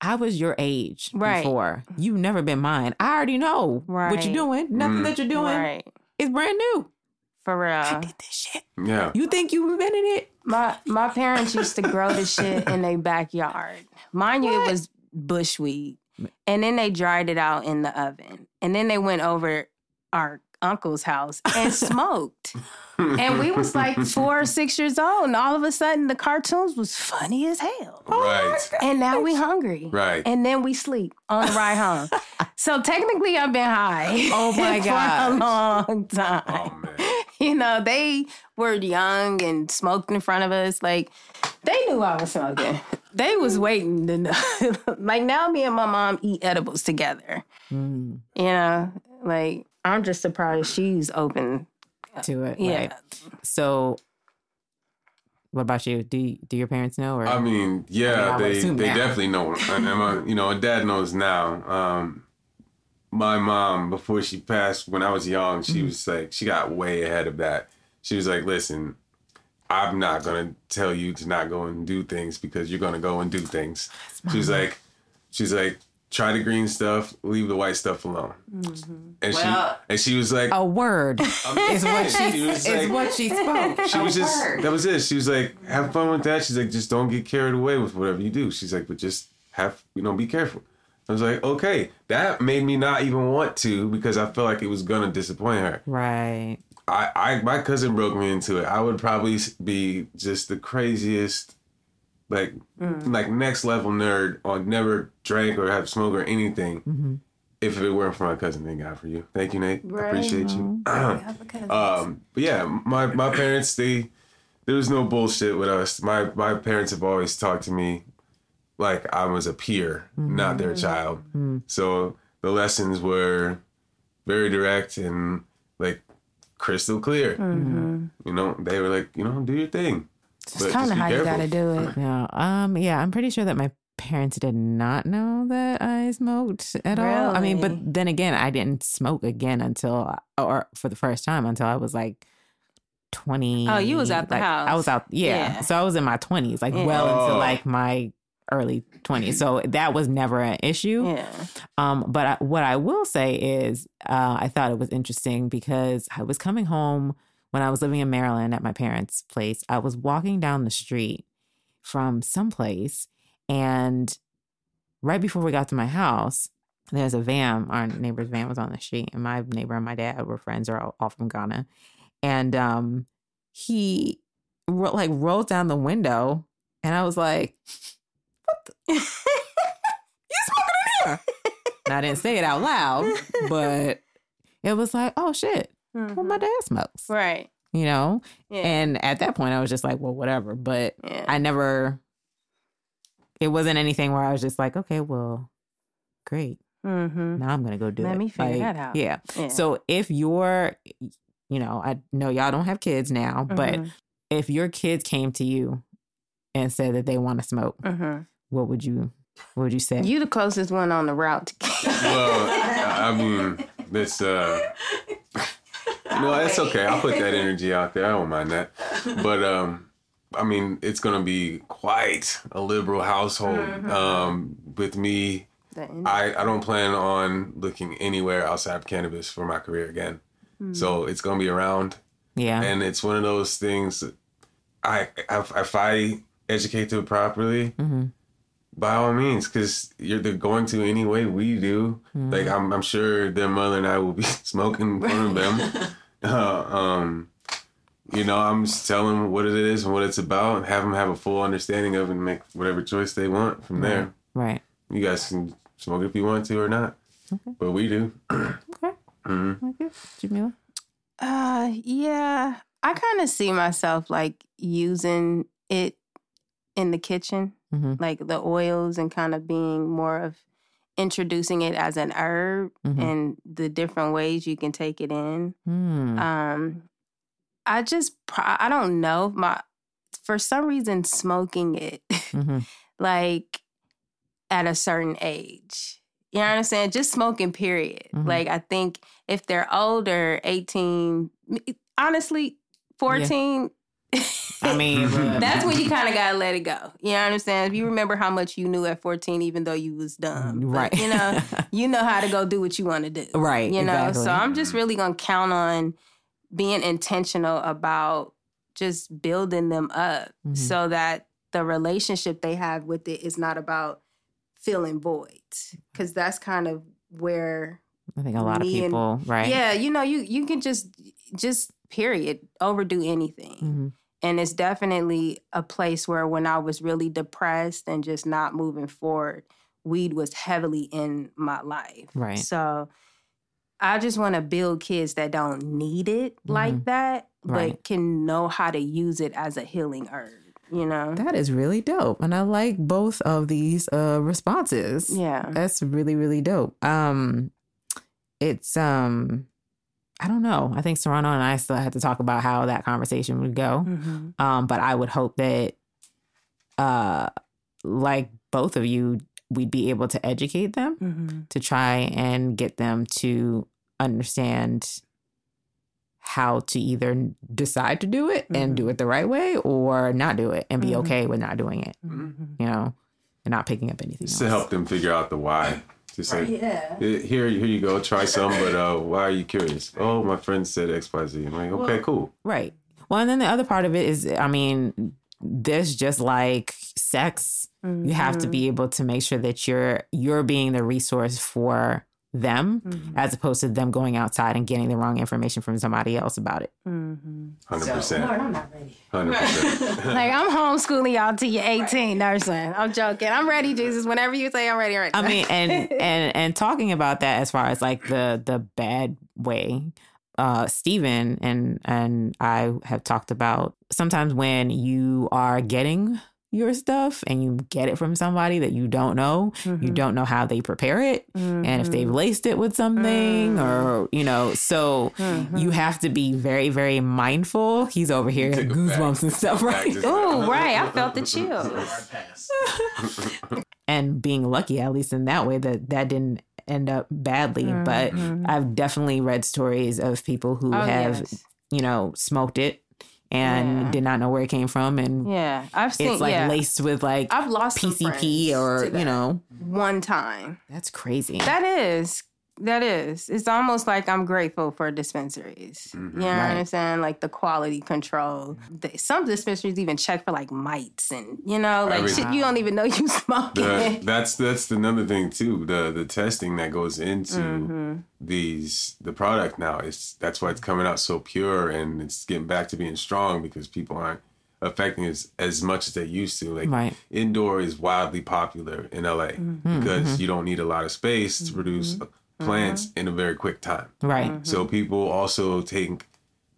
I was your age Right. before. You've never been mine. I already know what you're doing. Nothing Mm. that you're doing right, is brand new. for I real. did this shit. yeah. You think you invented it? My my parents used to grow the shit in their backyard. Mind you, it was bushweed, and then they dried it out in the oven, and then they went over our uncle's house and (laughs) smoked. And we was like four or six years old, and all of a sudden the cartoons was funny as hell. right. And now we hungry. Right. And then we sleep on the ride home. (laughs) so technically I've been high. Oh my god, (laughs) for a long time. Oh man. You know, they were young and smoked in front of us. Like they knew I was smoking. They was waiting to know. like now me and my mom eat edibles together. Mm, You know, like I'm just surprised she's open. to it. Yeah. Right. So, what about you? Do do your parents know? Or I mean, yeah, I would they they now. definitely know. And my, you know, my dad knows now. Um, my mom, before she passed, when I was young, she Mm-hmm. was like, she got way ahead of that. She was like, "Listen, I'm not gonna tell you to not go and do things because you're gonna go and do things." She's like, she's like, try the green stuff, leave the white stuff alone. Mm-hmm. And Well- she and she was like, a word is what she She was is like- what she spoke. she was just that was it. She was like, have fun with that. She's like, just don't get carried away with whatever you do. She's like, but just have you know, be careful. I was like, okay. That made me not even want to because I felt like it was gonna disappoint her. right. I, I my cousin broke me into it. I would probably be just the craziest, like like next level nerd on never drank or have smoked or anything. Mhm. If it weren't for my cousin, thank God for you. Thank you, Nate. I appreciate you. (clears throat) Um, but yeah, my my parents they there was no bullshit with us. My my parents have always talked to me like I was a peer, not their child. So the lessons were very direct and like crystal clear. You know, they were like, you know, do your thing. It's kind of be how you gotta do it. Yeah. Um. Yeah. I'm pretty sure that my parents did not know that I smoked at all. I mean, but then again, I didn't smoke again until, or for the first time until I was like. 20 Oh, you was out the like, I was out yeah. Yeah. so I was in my 20s like Yeah. well into Oh. like my early 20s so that was never an issue Yeah. Um, but I, what I will say is, uh, I thought it was interesting because I was coming home when I was living in Maryland at my parents' place. I was walking down the street from someplace, and right before we got to my house, there's a van. Our neighbor's van was on the street, and my neighbor and my dad were friends. Are all, all from Ghana, and um, he ro- like rolled down the window, and I was like, "What the?" (laughs) you smoking in here? And I didn't say it out loud, (laughs) but it was like, oh shit, well, my dad smokes, Right. you know? Yeah. And at that point, I was just like, well, whatever. But yeah. I never, it wasn't anything where I was just like, okay, well, great. mm-hmm. Now I'm going to go do Let it. Let me figure Like, that out. Yeah. yeah. So if you're, you know, I know y'all don't have kids now, but Mhm. if your kids came to you and said that they want to smoke, Mhm. what would you, what would you say? you the closest one on the route. To kids. Well, I I (laughs) mean, this uh no, it's okay. I'll put that energy out there. I don't mind that. But um I mean, it's gonna be quite a liberal household. Um, with me, I, I don't plan on looking anywhere outside of cannabis for my career again. So it's gonna be around, Yeah. and it's one of those things. That I if, if I educate them properly, Mm-hmm. by all means, because you're they're going to anyway. we do. Mm-hmm. Like I'm, I'm sure their mother and I will be (laughs) smoking in front of them. (laughs) uh, (laughs) um, you know, I'm just telling them what it is and what it's about, and have them have a full understanding of it and make whatever choice they want from there. right. You guys can smoke if you want to or not, okay. but we do. (clears throat) Okay. Mhm. Okay. Jamila? Uh, yeah, I kind of see myself like using it in the kitchen, Mhm. like the oils, and kind of being more of introducing it as an herb Mhm. and the different ways you can take it in. Hmm. Um, I just, I don't know, my for some reason, smoking it Mhm. (laughs) like at a certain age. You know what I'm saying? Just smoking, period. Mhm. Like, I think if they're older, 18, honestly, 14, I mean, (laughs) that's when you kind of gotta let it go. You know what I'm saying? If you remember how much you knew at 14, even though you was dumb, But, right. you know, (laughs) you know how to go do what you want to do. right. You know, exactly. so I'm just really gonna count on being intentional about just building them up Mhm. so that the relationship they have with it is not about filling voids. Cause that's kind of where I think a lot of me and- people, right? yeah, you know, you you can just just period overdo anything. Mhm. And it's definitely a place where when I was really depressed and just not moving forward, weed was heavily in my life. Right. So I just want to build kids that don't need it like that, but Mm-hmm. Right. can know how to use it as a healing herb, you know? That is really dope. And I like both of these uh responses. yeah. That's really, really dope. Um it's um I don't know. I think Serrano and I still had to talk about how that conversation would go. Mhm. Um, but I would hope that uh like both of you, we'd be able to educate them Mhm. to try and get them to understand how to either decide to do it and do it the right way or not do it and be Mhm. okay with not doing it, Mhm. you know, and not picking up anything Just else. to help them figure out the why. Just like Yeah. "Eh, here, here you go, try some. But uh, why are you curious? Oh, my friend said X, Y, Z. I'm like, okay, Well- cool. Right. Well, and then the other part of it is, I mean, there's just like sex. You have Mm-hmm. to be able to make sure that you're you're being the resource for them Mhm. as opposed to them going outside and getting the wrong information from somebody else about it. Mhm. Hundred percent. Lord, I'm not ready. Hundred percent. (laughs) Like I'm homeschooling y'all till you're 18, nursing. I'm joking. I'm ready, Jesus. Whenever you say I'm ready, I'm ready. I mean, and (laughs) and and talking about that as far as like the the bad way, uh, Stephen and and I have talked about sometimes when you are getting your stuff and you get it from somebody that you don't know, you Mhm. don't know how they prepare it. And if they've Mm-hmm. laced it with something or, you know, so you have to be very, very mindful. He's over here, Took goosebumps and stuff, right? just- Ooh, right. I felt the chills. (laughs) Hard pass. (laughs) and being lucky at least in that way that that didn't end up badly but Mhm. i've definitely read stories of people who Oh, have yes. you know smoked it and Yeah. did not know where it came from and Yeah, I've seen. it's like yeah, laced with like I've lost pcp or you know one time. that's crazy That is. That is. It's almost like I'm grateful for dispensaries. You know what I'm saying? Like the quality control. The- Some dispensaries even check for like mites and you know, like Everything. shit you don't even know (laughs) you smoking. the, that's that's another thing too. The the testing that goes into Mhm. these the product now is that's why it's coming out so pure and it's getting back to being strong because people aren't affecting it as, as much as they used to. Like Right. indoor is wildly popular in LA Mm-hmm. because you don't need a lot of space to produce plants in a very quick time. right Mm-hmm. So people also think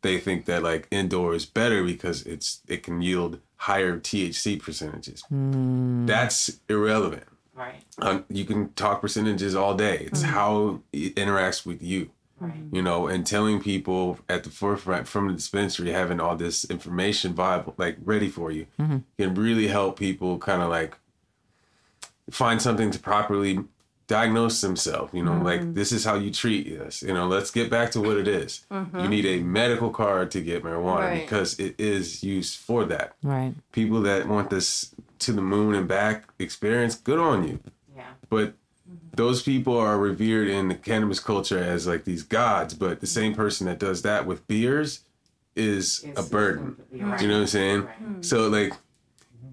they think that like indoor is better because it's it can yield higher THC percentages. Mm. That's irrelevant. Right. Um, you can talk percentages all day. It's how it interacts with you. You know, and telling people at the forefront from the dispensary, having all this information viable, like ready for you, can really help people kind of like find something to properly diagnose themselves. You know, like this is how you treat us. You know, let's get back to what it is. You need a medical card to get marijuana Right. because it is used for that. Right. People that want this to the moon and back experience, good on you. Yeah. But those people are revered in the cannabis culture as like these gods. But the same person that does that with beers is a burden. You know what I'm saying? So like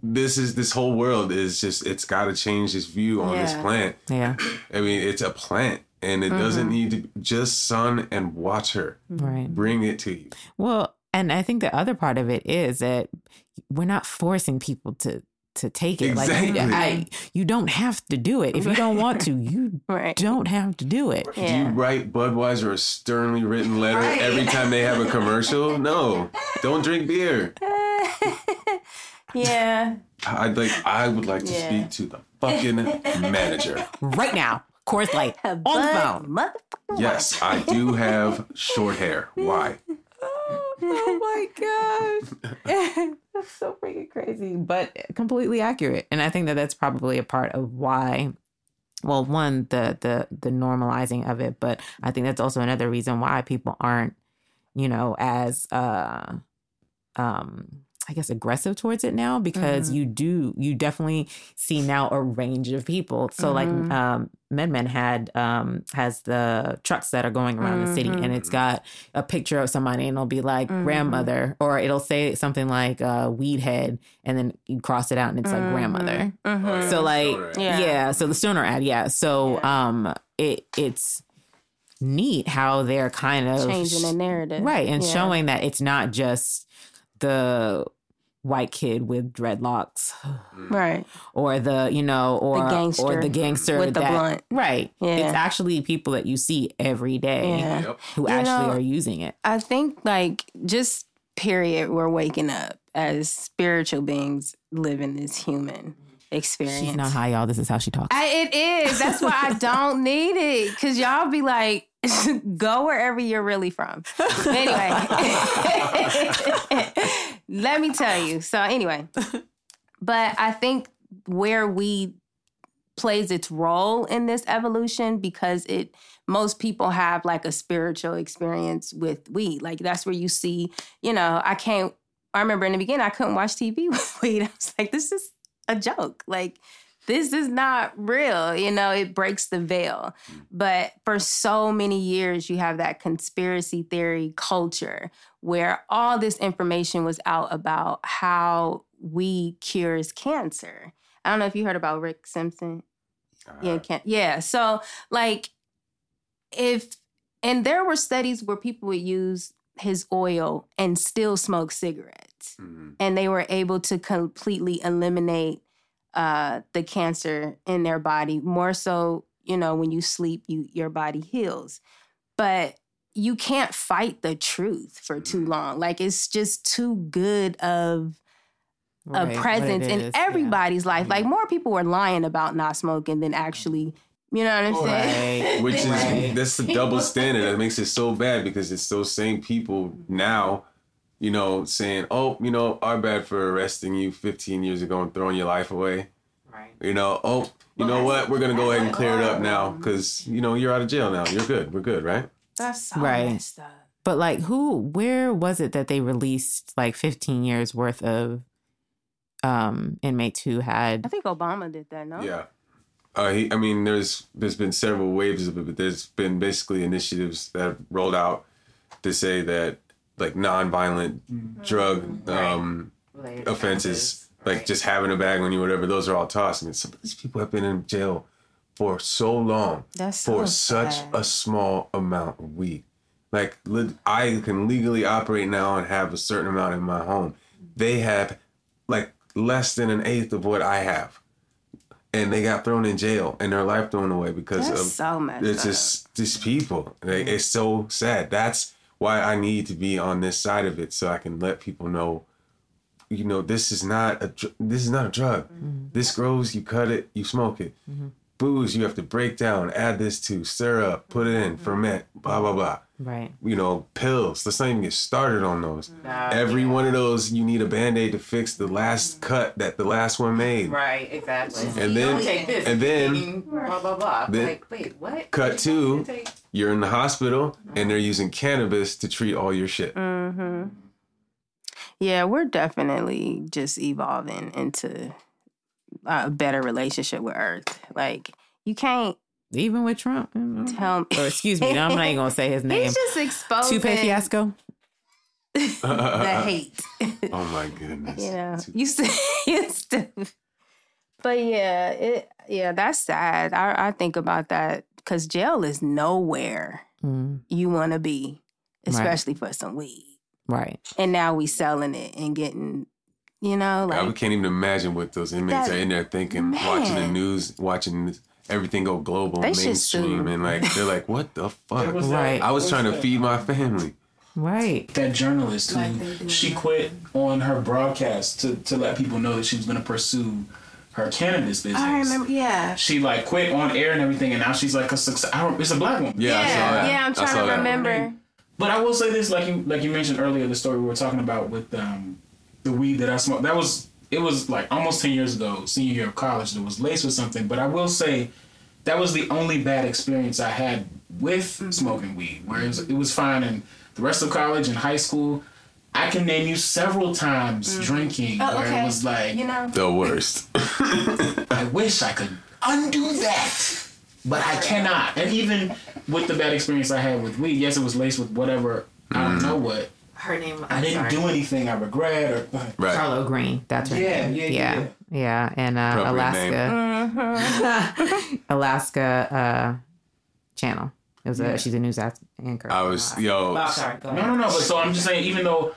this is this whole world is just it's got to change its view on this plant. Yeah. I mean, it's a plant and it doesn't mm-hmm. need to just sun and water. Right. Bring it to you. Well, and I think the other part of it is that we're not forcing people to to take it. Exactly. Like I, you don't have to do it if you don't want to. You (laughs) Right. don't have to do it. Do you write Budweiser a sternly written letter every time they have a commercial? No. Don't drink beer. (laughs) yeah. I'd like I would like to Yeah. speak to the fucking manager. (laughs) Right now, Coors Light (laughs) on the phone. Yes, I do have short hair. Why? (laughs) Oh my gosh. that's so freaking crazy, but completely accurate. And I think that that's probably a part of why well, one the the the normalizing of it, but I think that's also another reason why people aren't, you know, as uh um I guess aggressive towards it now because you do you definitely see now a range of people. So like um MedMen had um has the trucks that are going around the city and it's got a picture of somebody and it'll be like grandmother or it'll say something like uh weed head and then you cross it out and it's like grandmother. Oh, yeah, So like yeah. Yeah. so the stoner ad, yeah. So um it it's neat how they're kind of Changing the narrative. right and Yeah. showing that it's not just the white kid with dreadlocks mm. Right. or the you know or gangster or the gangster with the blunt. right Yeah. it's actually people that you see every day Yeah. Who You actually know, are using it I think like just period, we're waking up as spiritual beings living this human experience. she's not high y'all this is how she talks I, it is. That's why I don't need it. Cause y'all be like, (laughs) go wherever you're really from. Anyway, (laughs) (laughs) let me tell you. So anyway, (laughs) but I think where we plays its role in this evolution because it most people have like a spiritual experience with weed. Like that's where you see, you know, I can't I remember in the beginning I couldn't watch TV (laughs) with weed. I was like, this is a joke. Like this is not real. You know, it breaks the veil. But for so many years, you have that conspiracy theory culture where all this information was out about how weed cures cancer. I don't know if you heard about Rick Simpson. Yeah, can yeah. So like if and there were studies where people would use his oil and still smoke cigarettes Mhm. and they were able to completely eliminate uh, the cancer in their body. More so, you know, when you sleep, you your body heals. But you can't fight the truth for too long. Like it's just too good of a what presence in is, yeah. everybody's life. Like more people were lying about not smoking than actually, you know what I'm saying? Right. Which is Right. that's the (laughs) double (laughs) standard that makes it so bad because it's those same people now, you know, saying, "Oh, you know, our bad for arresting you 15 years ago and throwing your life away." Right. You know, oh, you know what? We're gonna go ahead and clear it up now because you know you're out of jail now. You're good. We're good, right? That's so Right. messed. But like, who? Where was it that they released like 15 years worth of um inmates who had? I think Obama did that, no? Yeah. Uh, he, I mean, there's there's been several waves of it, but there's been basically initiatives that have rolled out to say that like nonviolent drug um, offenses, like just having a bag on you, whatever, those are all tossed. I mean, some of these people have been in jail for so long That's for so such sad. a small amount of weed. Like I can legally operate now and have a certain amount in my home. They have like less than an eighth of what I have, and they got thrown in jail and their life thrown away because That's of so messed it's up. just these people. Like, it's so sad. That's why I need to be on this side of it so I can let people know. You know, this is not a this is not a drug. Mm-hmm. This grows, you cut it, you smoke it. Booze you have to break down, add this to, stir up, put it in, ferment, blah blah blah. Right. You know, pills. Let's not even get started on those. Every one of those, you need a band aid to fix the last cut that the last one made. Right. Exactly. And then, and then, blah blah blah. Then- like, wait, what? cut two, you're in the hospital and they're using cannabis to treat all your shit. Mm-hmm. Yeah, we're definitely just evolving into a better relationship with Earth. Like you can't Even with Trump. mm, tell me. Or excuse me, I'm not even gonna say his (laughs) name. He's just exposing Toupee fiasco. (laughs) the hate. Oh my goodness. you know, used to, used to. But yeah, it yeah, that's sad. I, I think about that because jail is nowhere Mm, you want to be, especially for some weed. right. And now we selling it and getting, you know, I like can't even imagine what those inmates That- are in there thinking, watching the news, watching everything go global, They mainstream, and like they're like, "What the fuck?" There was that- Right. I was what trying to that- feed my family. Right. that journalist who Like they do she quit on her broadcast to, to let people know that she was going to pursue her cannabis business. I remember. Yeah. She like quit on air and everything, and now she's like a success. I it's a black woman. Yeah, I saw Yeah, that. yeah, I'm I trying saw to that. remember. But I will say this, like you like you mentioned earlier, the story we were talking about with um, the weed that I smoked. That was it was like almost ten years ago, senior year of college. That was laced with something. But I will say that was the only bad experience I had with mm-hmm. smoking weed. Whereas it was fine in the rest of college and high school. I can name you several times mm. drinking Oh, where okay. it was like, You know. The worst. (laughs) I wish I could undo that, but I cannot. And even with the bad experience I had with weed, yes, it was laced with whatever I don't mm. know what. Her name. I didn't do anything I regret or. right. Charlo Greene. That's her Yeah, name. yeah, yeah, yeah. yeah. And uh, Alaska, Mm-hmm. (laughs) Alaska uh, channel. It was a, Yeah. she's a news anchor. I was yo. Oh, sorry. Go No, ahead. no, no. But so I'm just saying, even though,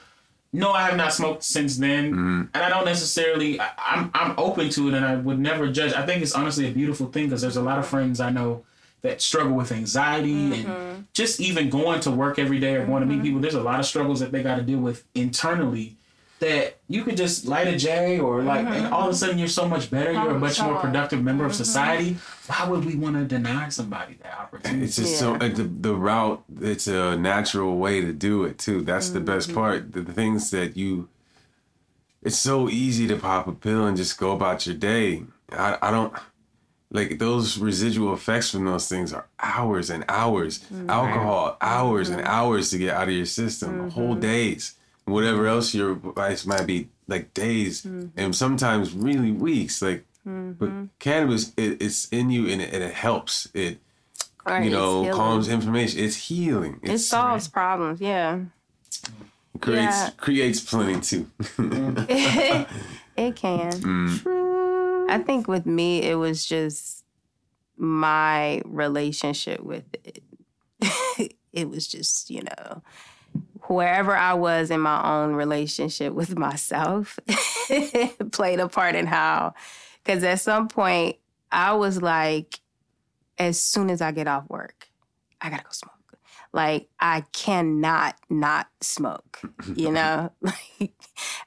no, I have not smoked since then, and I don't necessarily. I, I'm I'm open to it, and I would never judge. I think it's honestly a beautiful thing because there's a lot of friends I know that struggle with anxiety and mm-hmm. just even going to work every day or going to meet mm-hmm. people. There's a lot of struggles that they got to deal with internally. That you could just light a J or like, and mm-hmm. all of a sudden you're so much better. You're a much more productive member of society. Why would we want to deny somebody that opportunity? It's just so uh, the, the route. It's a natural way to do it too. That's the best part. The, the things that you. It's so easy to pop a pill and just go about your day. I I don't like those residual effects from those things are hours and hours. Mm-hmm. Alcohol, hours and mm-hmm. hours to get out of your system. Whole mm-hmm. days. Whatever else your vice might be, like days and sometimes really weeks. Like, but cannabis, it, it's in you and it, and it helps. It Right, you know, calms inflammation. It's healing. It It's, solves problems. Yeah. creates yeah. creates plenty too. (laughs) it can. Mm. I think with me, it was just my relationship with it. (laughs) it was just, you know, wherever I was in my own relationship with myself (laughs) played a part in how, because at some point I was like, as soon as I get off work, I gotta go smoke. Like I cannot not smoke, you (laughs) know? like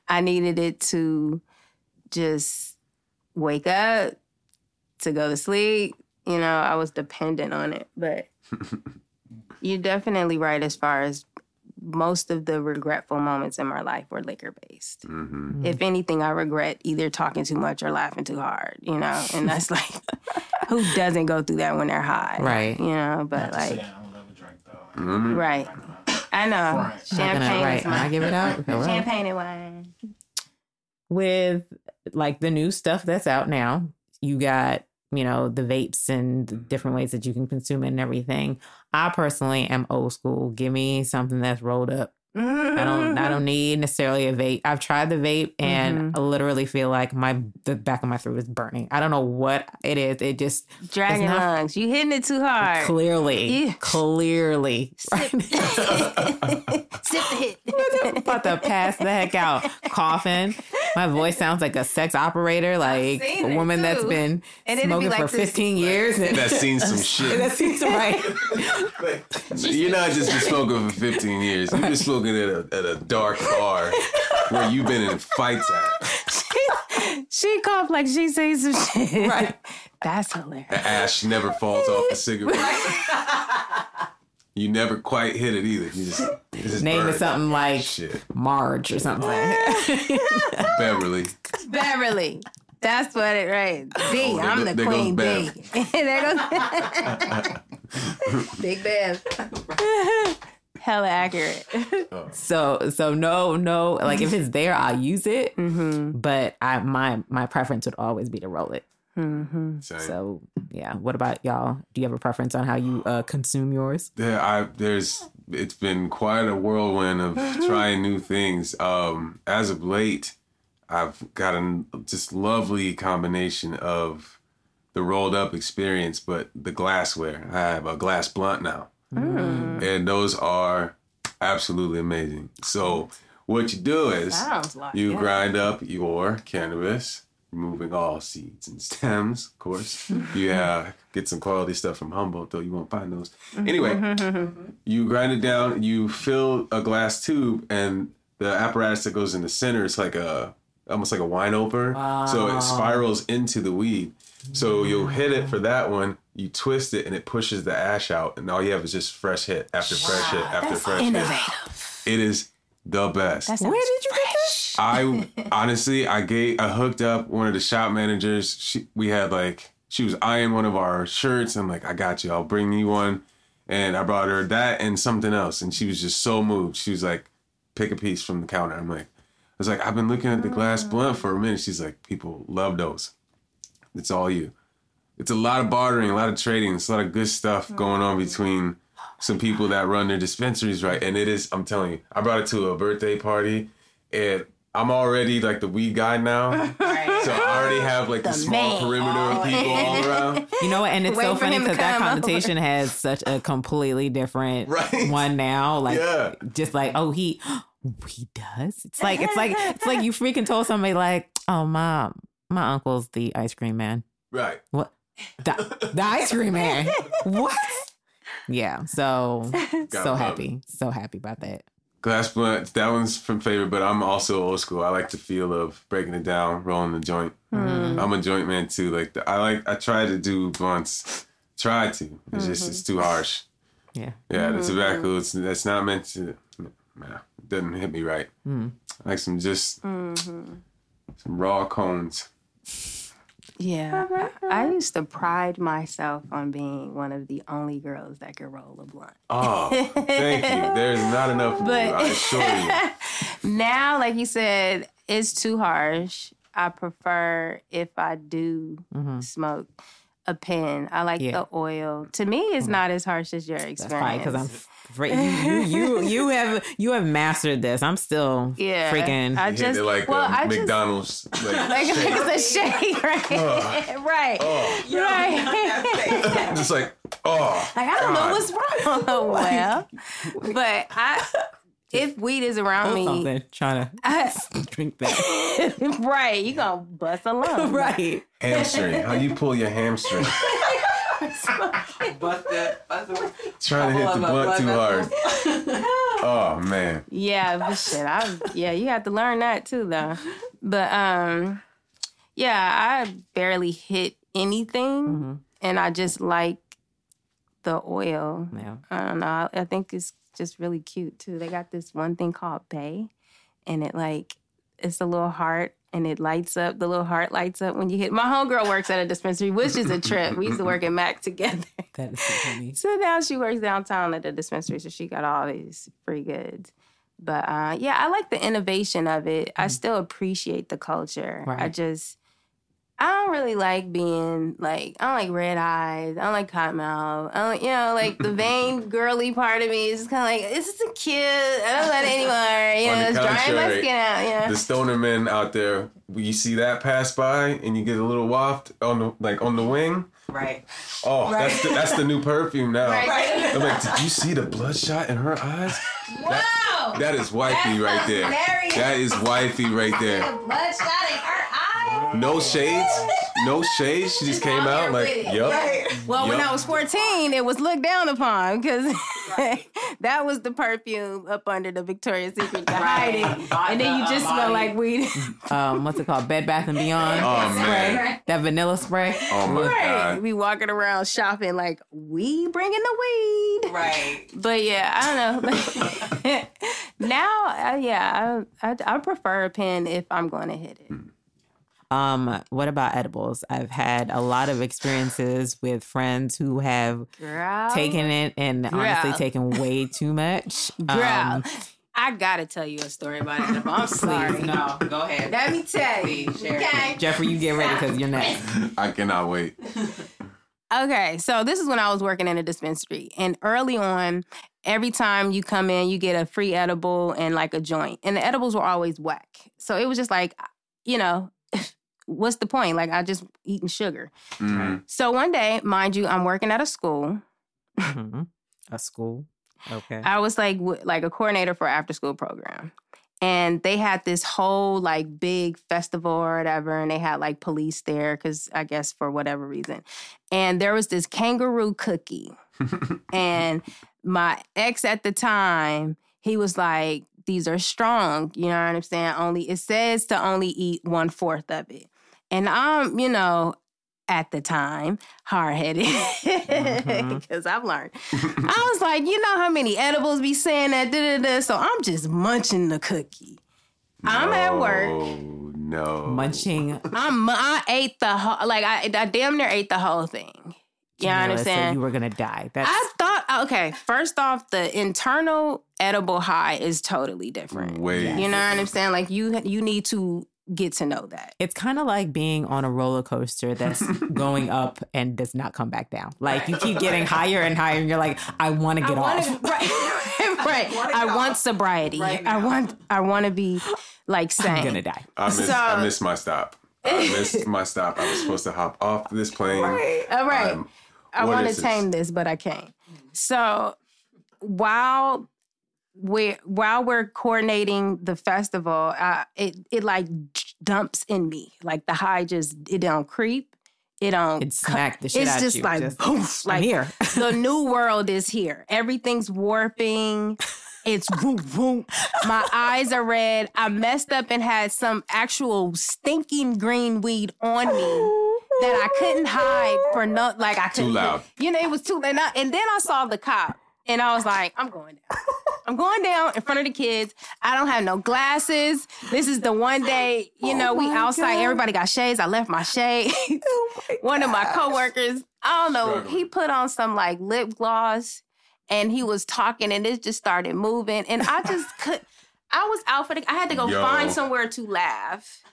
I needed it to just wake up, to go to sleep. You know, I was dependent on it. But (laughs) you're definitely right as far as most of the regretful moments in my life were liquor based. hmm If anything, I regret either talking too much or laughing too hard, you know? And that's (laughs) like, who doesn't go through that when they're high? Right. You know, but Not to like, I don't love a drink though. Mm-hmm. right. I know. Right. Gonna- Champagne right. is Can I give it (laughs) out? Hello? champagne and wine. with like the new stuff that's out now. You got, you know, the vapes and the mm-hmm. different ways that you can consume it and everything. I personally am old school. Give me something that's rolled up. I don't I (laughs) don't need necessarily a vape. I've tried the vape and mm-hmm. I literally feel like my the back of my throat is burning. I don't know what it is. It just Dragon not- lungs. You hitting it too hard. clearly, Yeah. clearly (laughs) right (laughs) Sip the hit. about to pass the heck out, coughing. My voice sounds like a sex operator, like a it, woman that's been And it'd be smoking like for this, 15 years. And That's seen some shit. (laughs) that seems right. (laughs) You're not just been smoking for 15 years. You've been smoking at a, at a dark bar where you've been in fights at. she coughed like she seen some shit. Right. That's hilarious. The ash never falls off the cigarette. (laughs) you never quite hit it either. You just, it just Name it something like Shit. Marge or something. (laughs) Beverly. Beverly. That's what it right. B, oh, I'm go- the there goes queen. B. (laughs) There goes (laughs) Big Bev. Hella accurate. so so no no like if it's there I'll use it. Mm-hmm. But I my my preference would always be to roll it. Mm-hmm. So yeah. What about y'all? Do you have a preference on how you uh, consume yours? There, I there's it's been quite a whirlwind of trying new things. Um, as of late, I've got a just lovely combination of the rolled up experience, but the glassware. I have a glass blunt now, and those are absolutely amazing. So what you do is like you it. grind up your cannabis, removing all seeds and (laughs) stems, of course. you (laughs) uh, get some quality stuff from Humboldt, though you won't find those. Anyway, (laughs) you grind it down, you fill a glass tube, and the apparatus that goes in the center is like a almost like a wine opener. Wow. So it spirals into the weed. So you'll hit it for that one, you twist it, and it pushes the ash out, and all you have is just fresh hit after fresh hit after fresh Innovative. hit. It is the best. Where did you get this? I (laughs) honestly, I gave, I hooked up one of the shop managers. She, we had like, she was eyeing one of our shirts. I'm like, I got you. I'll bring you one. And I brought her that and something else. And she was just so moved. She was like, pick a piece from the counter. I'm like, I was like, I've been looking at the glass oh. blunt for a minute. She's like, people love those. It's all you. It's a lot of bartering, a lot of trading. It's a lot of good stuff mm. going on between some people that run their dispensaries right. And it is, I'm telling you, I brought it to a birthday party and I'm already like the weed guy now. (laughs) So I already have like the, The small man. perimeter of oh. people all (laughs) around. You know what? And it's Waiting so funny because that come over. connotation has such a completely different (laughs) Right. one now. Like Yeah. just like, oh he (gasps) he does. It's like it's like it's like you freaking told somebody like, oh my my uncle's the ice cream man. Right. What? The, the ice cream man. What? Yeah. So so Gotta love happy. So happy about that. Glass blunt, that one's from favorite, but I'm also old school. I like the feel of breaking it down, rolling the joint. Hmm. I'm a joint man too. Like the, I like, I try to do blunts. Try to. It's just it's too mm-hmm. harsh. Yeah. Yeah, the mm-hmm. tobacco. It's that's not meant to. Nah, it doesn't hit me right. I like some just mm-hmm. some raw cones. Yeah. I used to pride myself on being one of the only girls that could roll a blunt. Oh, thank you. (laughs) There's not enough of you. I assure you. (laughs) now, like you said, it's too harsh. I prefer if I do smoke a pen. I like Yeah. the oil. To me, it's not as harsh as your That's experience. probably because I'm afraid you, you you you have you have mastered this. I'm still yeah. freaking I You just it like well, a I just McDonald's. Like, (laughs) like shake. it's a shake, (laughs) right? right. oh, Right. (laughs) just like oh. Like I don't know what's wrong. well, but I, if weed is around me, something trying to I, drink that. right, you gonna bust a lung. right. Hamstring. How you pull your hamstring? (laughs) Bust that. Bust it. Trying to hit the Pull up blunt too hard. (laughs) Oh man. Yeah, but shit, I yeah, you have to learn that too, though. But um, yeah, I barely hit anything, Mm-hmm. and I just like the oil. Yeah. I don't know. I, I think it's just really cute too. They got this one thing called Bay, and it like it's a little heart and it lights up. The little heart lights up when you hit. My homegirl works at a dispensary, which is a trip. We used to work at Mac (laughs) together. That is so funny. So now she works downtown at the dispensary, so she got all these free goods. But uh, yeah, I like the innovation of it. I still appreciate the culture. I just, I don't really like being like, I don't like red eyes. I don't like cottonmouth. I don't, you know, like the vain (laughs) girly part of me is kind of like, this isn't cute. I don't let it anymore. You On know, it's drying my skin out. Yeah. The stoner men out there, when you see that pass by and you get a little waft on the like on the wing. Right. Oh, that's the, that's the new perfume now. Right. I'm like, did you see the bloodshot in her eyes? wow. That is wifey right there. hilarious. That is wifey right there. bloodshot in her eyes. No shades, no shades. She just came out like, yup. Well, when I was 14, it was looked down upon because (laughs) that was the perfume up under the Victoria's Secret to hide it. And then you just smell like weed. (laughs) Um, what's it called? Bed Bath and (laughs) Beyond Oh spray. man. That vanilla spray. Oh my Right. god. We walking around shopping like we bringing the weed. Right. But yeah, I don't know. now, uh, yeah, I, I I prefer a pen if I'm going to hit it. Um, what about edibles? I've had a lot of experiences with friends who have Girl, taken it and honestly taken way (laughs) too much. girl, Um, I gotta tell you a story about it. I'm (laughs) sorry. No, go ahead. Let me tell you. Please. Okay. Jeffrey, you get ready because you're next. (laughs) I cannot wait. Okay, so this is when I was working in a dispensary, and early on, every time you come in, you get a free edible and like a joint, and the edibles were always whack. So it was just like, you know, what's the point? Like I just eating sugar. Mhm. So one day, mind you, I'm working at a school. Mhm. A school. Okay. I was like w- like a coordinator for after school program. And they had this whole like big festival or whatever, and they had like police there because I guess for whatever reason. And there was this kangaroo cookie. (laughs) and my ex at the time, he was like, These are strong, you know what I'm saying? Only it says to only eat one fourth of it. And I'm, you know, at the time, hard headed because mm-hmm. (laughs) I've learned. I was like, you know how many edibles be saying that? Da, da, da. So I'm just munching the cookie. I'm at work. Oh no. Munching. I'm I ate the whole like I, I damn near ate the whole thing. You know what I'm saying? You were gonna die. That's I thought okay. First off, the internal edible high is totally different. Way. You know what I'm saying? Like you you need to get to know that. it's kind of like being on a roller coaster that's (laughs) going up and does not come back down. Like you keep getting higher and higher, and you're like, I want to get I off. wanna- (laughs) right, (laughs) right. I want sobriety. I want I want to be like sane. I'm gonna die. I miss, So- I missed my stop. I missed my stop. I was supposed to hop off this plane. All right. I'm- I want is to this? tame this, but I can't. So while we while we're coordinating the festival, uh, it it like dumps in me. Like the high just it don't creep. It don't. It smacked the shit it's out just you. like Just, poof, I'm here. the (laughs) new world is here. Everything's warping. It's (laughs) whoop whoop. My eyes are red. I messed up and had some actual stinking green weed on me that I couldn't hide for no like I couldn't loud. You know, it was too and, I, and then I saw the cop and I was like, I'm going down. I'm going down in front of the kids. I don't have no glasses. This is the one day, you know, we outside. Everybody got shades. I left my shade. (laughs) one of my coworkers, I don't know, he put on some like lip gloss and he was talking and it just started moving. And I just could I was out for the I had to go Yo. find somewhere to laugh.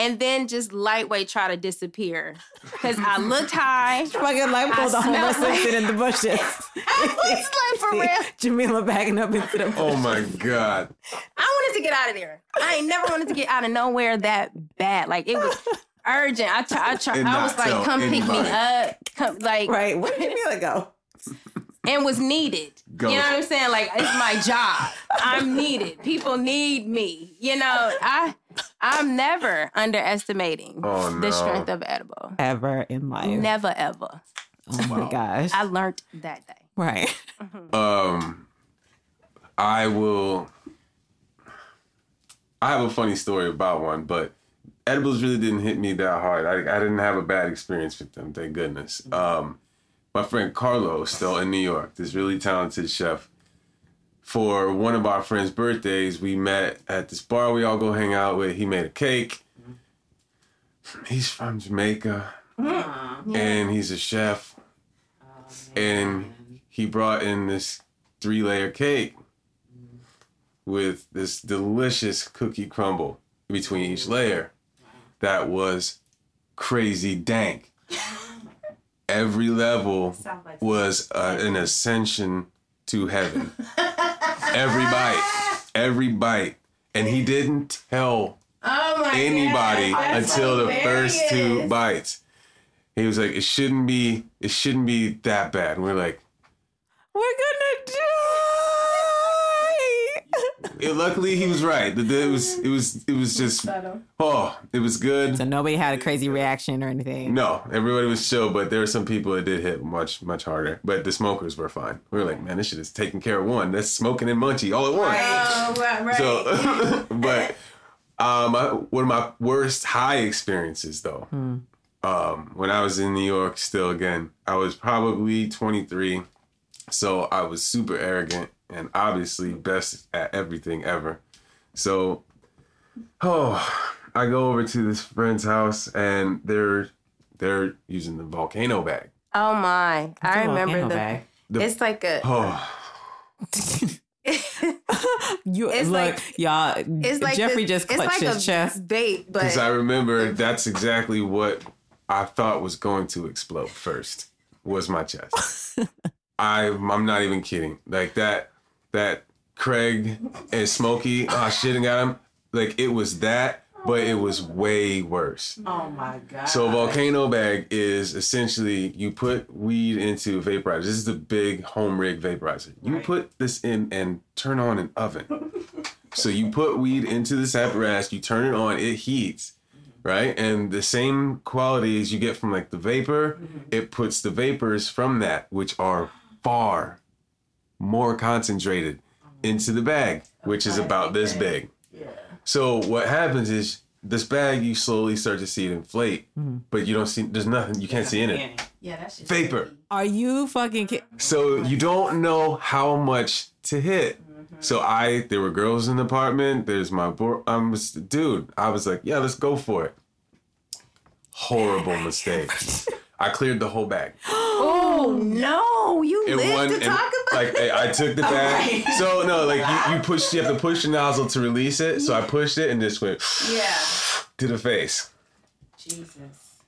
And then just lightweight try to disappear. Cause I looked high. (laughs) Fucking light pole, I the homeless like- in the bushes. (laughs) I was like, for real. Jamila backing up into the Oh my god. I wanted to get out of there. I ain't never wanted to get out of nowhere that bad. Like it was (laughs) urgent. I try, I try, And I not was like, tell come pick me up. Come like Right. Where did Jamila go? and was needed. Go. You know what I'm saying? Like it's my job. I'm needed. People need me. You know, I I'm never underestimating Oh, the strength of edible. Ever in life. Never ever. Oh my gosh. I learned that day. right. Um, I will. I have a funny story about one, but edibles really didn't hit me that hard. I, I didn't have a bad experience with them, thank goodness. Um, my friend Carlos, still in New York, this really talented chef. For one of our friends' birthdays, we met at this bar we all go hang out with. He made a cake. He's from Jamaica, and he's a chef. And he brought in this three layer cake with this delicious cookie crumble between each layer that was crazy dank. (laughs) Every level was uh, an ascension to heaven. (laughs) Every bite, every bite. And he didn't tell Oh anybody until the first two bites. He was like, "It shouldn't be. It shouldn't be that bad." And we're like, We're gonna die. It, luckily he was right. The- the- It was it was it was just oh, it was good. So nobody had a crazy reaction or anything. No, everybody was chill, but there were some people that did hit much much harder. But the smokers were fine. We were like, man, this shit is taking care of one. That's smoking and munchy all at once. Oh, right, right. So, (laughs) but um, I, one of my worst high experiences though, um, when I was in New York, still again, I was probably 23, so I was super arrogant and obviously best at everything ever. So, oh, I go over to this friend's house and they're they're using the volcano bag. oh my! I remember the. bag. The- It's like a. Oh, (laughs) You It's look, like- y'all. It's like Jeffrey this- just it's clutched like his a chest. bait, but because I remember that's exactly what I thought was going to explode first was my chest. (laughs) I I'm not even kidding. Like that that Craig and Smokey, oh shit shitting at him. Like it was that, but it was way worse. Oh my god! So a volcano bag is essentially you put weed into a vaporizer. This is the big home rig vaporizer. You put this in and turn on an oven. so you put weed into this apparatus, you turn it on, it heats, right? And the same qualities you get from like the vapor, mm-hmm. it puts the vapors from that, which are far more concentrated, into the bag, which is about this big. So what happens is this bag you slowly start to see it inflate, mm-hmm. but you don't see there's nothing you can't see in it. yeah, that's just Vapor. Are you fucking kidding? So you don't know how much to hit. Mm-hmm. So I there were girls in the apartment. There's my boy. I'm dude. I was like, yeah, let's go for it. Horrible (laughs) mistake. (laughs) I cleared the whole bag. (gasps) Oh no! You It live won, to and, talk about. like I, I took the bag. (laughs) So no, like you, you push, you have to push the nozzle to release it. So I pushed it and just went yeah. (sighs) to the face. Jesus.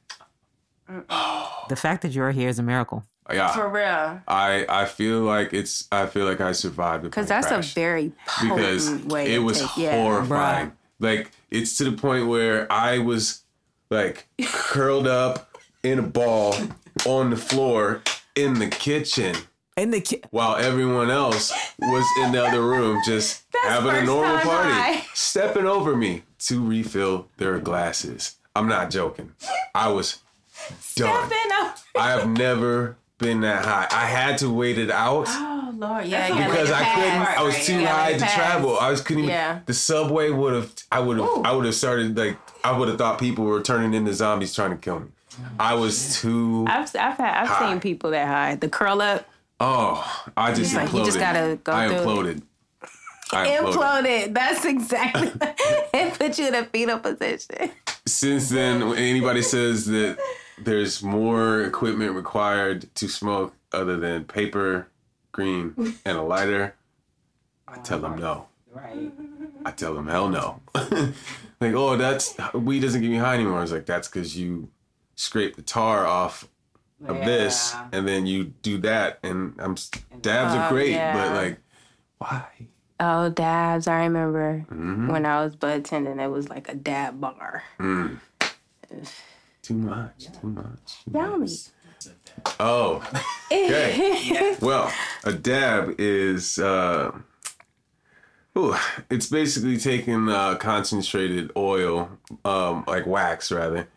The fact that you're here is a miracle. Oh, yeah, For real. I I feel like it's I feel like I survived Because because that's a very potent because way it to was take, yeah. horrifying. Like it's to the point where I was like curled up in a ball on the floor in the kitchen In the ki- while everyone else was in the other room just (laughs) having a normal party, high. stepping over me to refill their glasses. I'm not joking. I was done. I have never been that high. I had to wait it out Oh Lord, yeah, yeah. because I I couldn't. I was too high to pass. travel. I was couldn't even. Yeah. The subway would have. I would have. I would have started like. I would have thought people were turning into zombies trying to kill me. I was too. I've I've had I've seen people that high. The curl up Oh, I just like, imploded. you just gotta go I through imploded. I imploded. imploded. That's exactly. (laughs) it put you in a fetal position. Since then, when anybody says that there's more equipment required to smoke other than paper, green, and a lighter, I tell them no. right. I tell them hell no. (laughs) like, oh, that's weed doesn't get me high anymore. I was like, that's because you scrape the tar off of this, and then you do that, and I'm dabs are great, yeah. but like, why? Oh, dabs! I remember Mm-hmm. when I was bud tending, it was like a dab bar. Too much, too much. too Yummy. much. Oh, okay. (laughs) well, a dab is uh, ooh, it's basically taking uh, concentrated oil, um, like wax rather,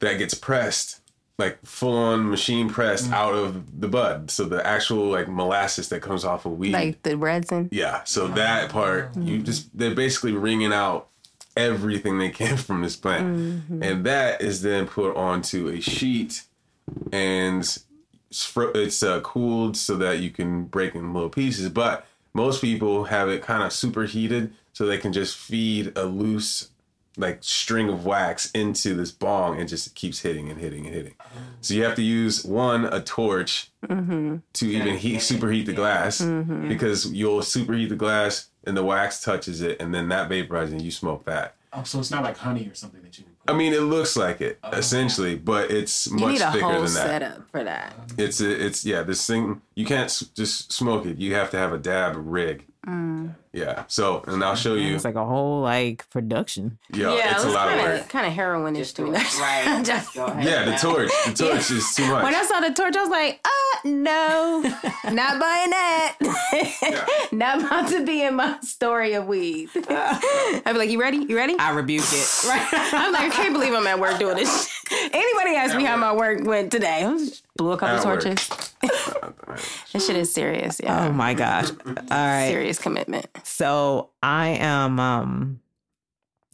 that gets pressed, like full on machine pressed mm. out of the bud. So the actual like molasses that comes off of weed. like the resin. Yeah, so oh. that part you mm. just they're basically wringing out everything they can (laughs) from this plant, mm-hmm. and that is then put onto a sheet, and it's, fro- it's uh, cooled so that you can break in little pieces. But most people have it kind of superheated so they can just feed a loose like string of wax into this bong and just keeps hitting and hitting and hitting. So you have to use one a torch mm-hmm. to even heat superheat the glass mm-hmm. because you'll superheat the glass and the wax touches it and then that vaporizes and you smoke that. Oh, so it's not like honey or something that you would put. I mean, it looks like it oh. essentially, but it's much You much need a thicker whole than that. setup for that. It's a, it's yeah. This thing you can't s- just smoke it. You have to have a dab rig. Mm. Yeah. So and I'll show you. It's like a whole like production. Yeah, yeah, it's it a lot of kinda, work. Kind of heroinish to me. (laughs) Right. Just- Yeah, the torch. The torch is too much. when I saw the torch, I was like, uh, no, (laughs) not buying that. (laughs) not about to be in my story of weed. I'd be like, you ready? You ready? I rebuke it. Right. I'm like, I can't believe I'm at work doing this. Anybody asked me how my work went today? I was- blew a couple torches. This shit is serious. Yeah. Oh my gosh. All right. Serious commitment. So I am um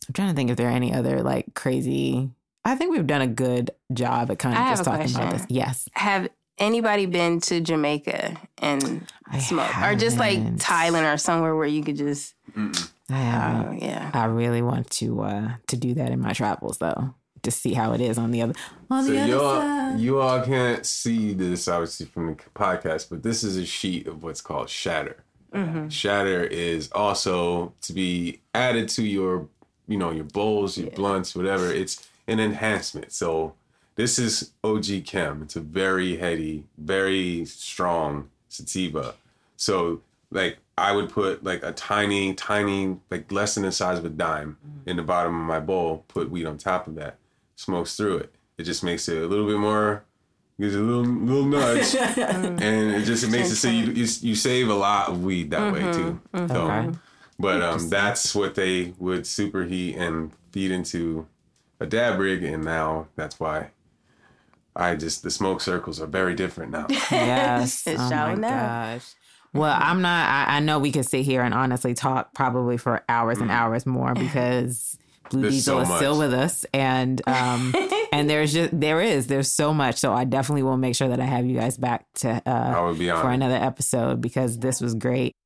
I'm trying to think if there are any other like crazy I think we've done a good job at kind of I just a talking about this. Yes. Have anybody been to Jamaica and I smoke? Or just like. Thailand or somewhere where you could just, I haven't. oh, yeah. I really want to uh to do that in my travels though. To see how it is on the other on So the other you all, side. you all can't see this obviously from the podcast, but this is a sheet of what's called shatter. Mm-hmm. Shatter is also to be added to your, you know, your bowls, your blunts, whatever. It's an enhancement. So this is OG Chem. It's a very heady, very strong sativa. So like I would put like a tiny, tiny, like less than the size of a dime mm-hmm. in the bottom of my bowl, put weed on top of that, smokes through it. It just makes it a little bit more gives it a little little nudge. (laughs) and it just it makes it so you, you you save a lot of weed that way too. So, Okay. but um that's what they would superheat and feed into a dab rig and now that's why I just the smoke circles are very different now. (laughs) Yes. It's oh my showing up. gosh. Well, I'm not. I, I know we could sit here and honestly talk probably for hours and mm. hours more because Blue There's Diesel so is much. still with us, and um, (laughs) and there's just there is there's so much. So I definitely will make sure that I have you guys back to I uh, be for another episode because this was great.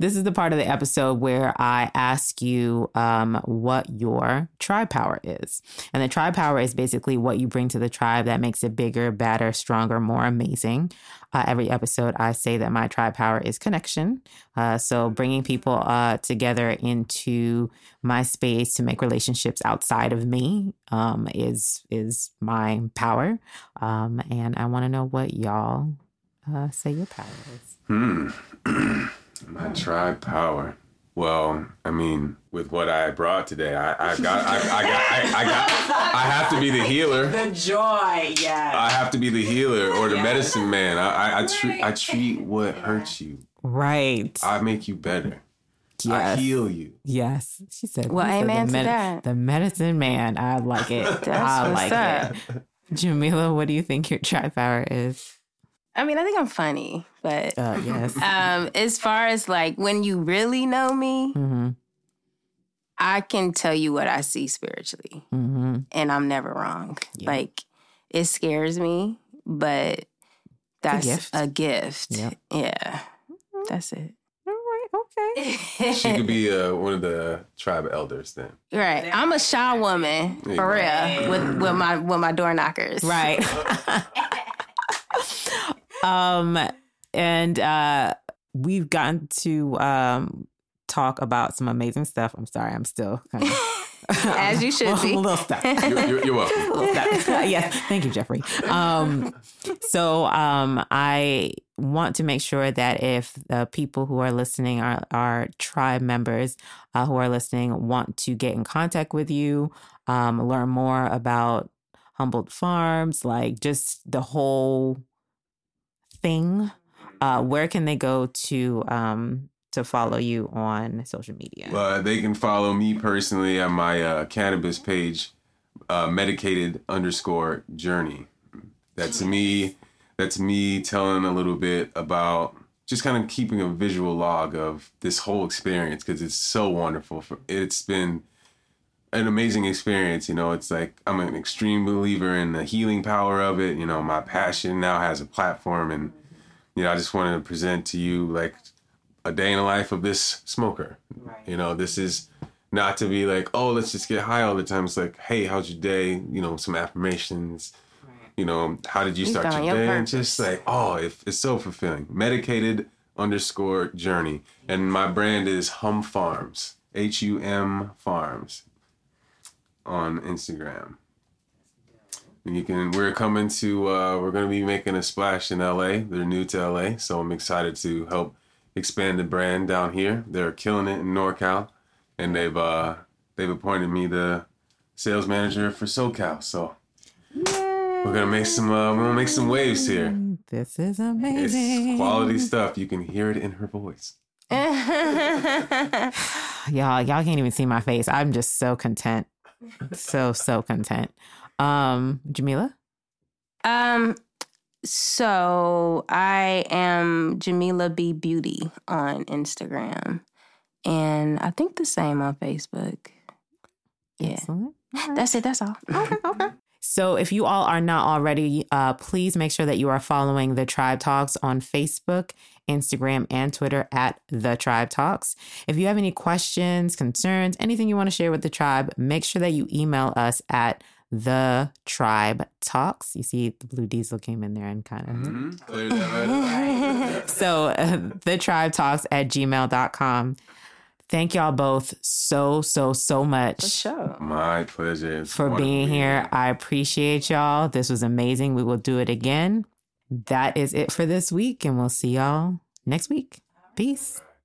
This is the part of the episode where I ask you um, what your tribe power is. And the tribe power is basically what you bring to the tribe that makes it bigger, better, stronger, more amazing. Uh, every episode, I say that my tribe power is connection. Uh, so bringing people uh, together into my space to make relationships outside of me um, is is my power. Um, and I want to know what y'all uh, say your power is. Hmm. (clears throat) My tribe power. Well, I mean, with what I brought today, I, I got, I, I got, I, I got, I have to be the healer. The joy, yeah. I have to be the healer or the medicine man. I, I, I treat, I treat what hurts you. Right. I make you better. I heal you. Yes. She said. Well, he said amen the to that. The medicine man. I like it. (laughs) That's I what's like up. it. Jamila, what do you think your tribe power is? I mean, I think I'm funny, but Uh, yes. (laughs) um, as far as like when you really know me, mm-hmm. I can tell you what I see spiritually, Mm-hmm. and I'm never wrong. Yeah. Like it scares me, but that's gift. a gift. Yep. Yeah, that's it. All right. Okay. She could be uh, one of the tribe elders then. right. I'm a shy woman for go. real with with my with my door knockers. Right. (laughs) (laughs) um, and uh, we've gotten to um talk about some amazing stuff. I'm sorry, I'm still kind of (laughs) As you should (laughs) be. a little stuck. (laughs) You're, you're, you're welcome. yes, thank you, Jeffrey. Um, so um, I want to make sure that if the people who are listening are, are tribe members uh, who are listening want to get in contact with you, um, learn more about Humboldt Farms, like just the whole thing, uh, where can they go to um, to follow you on social media? Uh, they can follow me personally at my uh, cannabis page, uh, medicated underscore journey. That's me. That's me telling a little bit about just kind of keeping a visual log of this whole experience because it's so wonderful. For, it's been an amazing experience. You know, it's like I'm an extreme believer in the healing power of it. You know, my passion now has a platform, and you know, I just wanted to present to you like a day in the life of this smoker. You know, this is not to be like, oh, let's just get high all the time. It's like, hey, how's your day? You know, some affirmations. You know, how did you You start your your day? And just like, oh, it, it's so fulfilling. Medicated underscore journey. And my brand is Hum Farms, H U M Farms on Instagram. And you can, we're coming to, uh, we're going to be making a splash in LA. They're new to LA. So I'm excited to help expand the brand down here. They're killing it in NorCal. And they've, uh, they've appointed me the sales manager for SoCal. So we're gonna make some uh, we're gonna make some waves here. This is amazing. It's quality stuff. You can hear it in her voice. (laughs) y'all, y'all can't even see my face. I'm just so content. So, so content. Um, Jamila? Um, so I am Jamila B Beauty on Instagram, and I think the same on Facebook. Yeah, Excellent. (laughs) that's it. That's all. (laughs) Okay, okay. So, if you all are not already, uh, please make sure that you are following the Tribe Talks on Facebook, Instagram, and Twitter at the Tribe Talks. If you have any questions, concerns, anything you want to share with the tribe, make sure that you email us at the Tribe Talks. You see, the blue diesel came in there and kind of. Mm-hmm. Right. (laughs) (laughs) So, uh, the Tribe Talks at gmail.com. Thank y'all both so, so, so much For sure. My pleasure. It's for being to be here. I appreciate y'all. This was amazing. We will do it again. That is it for this week, and we'll see y'all next week. Peace.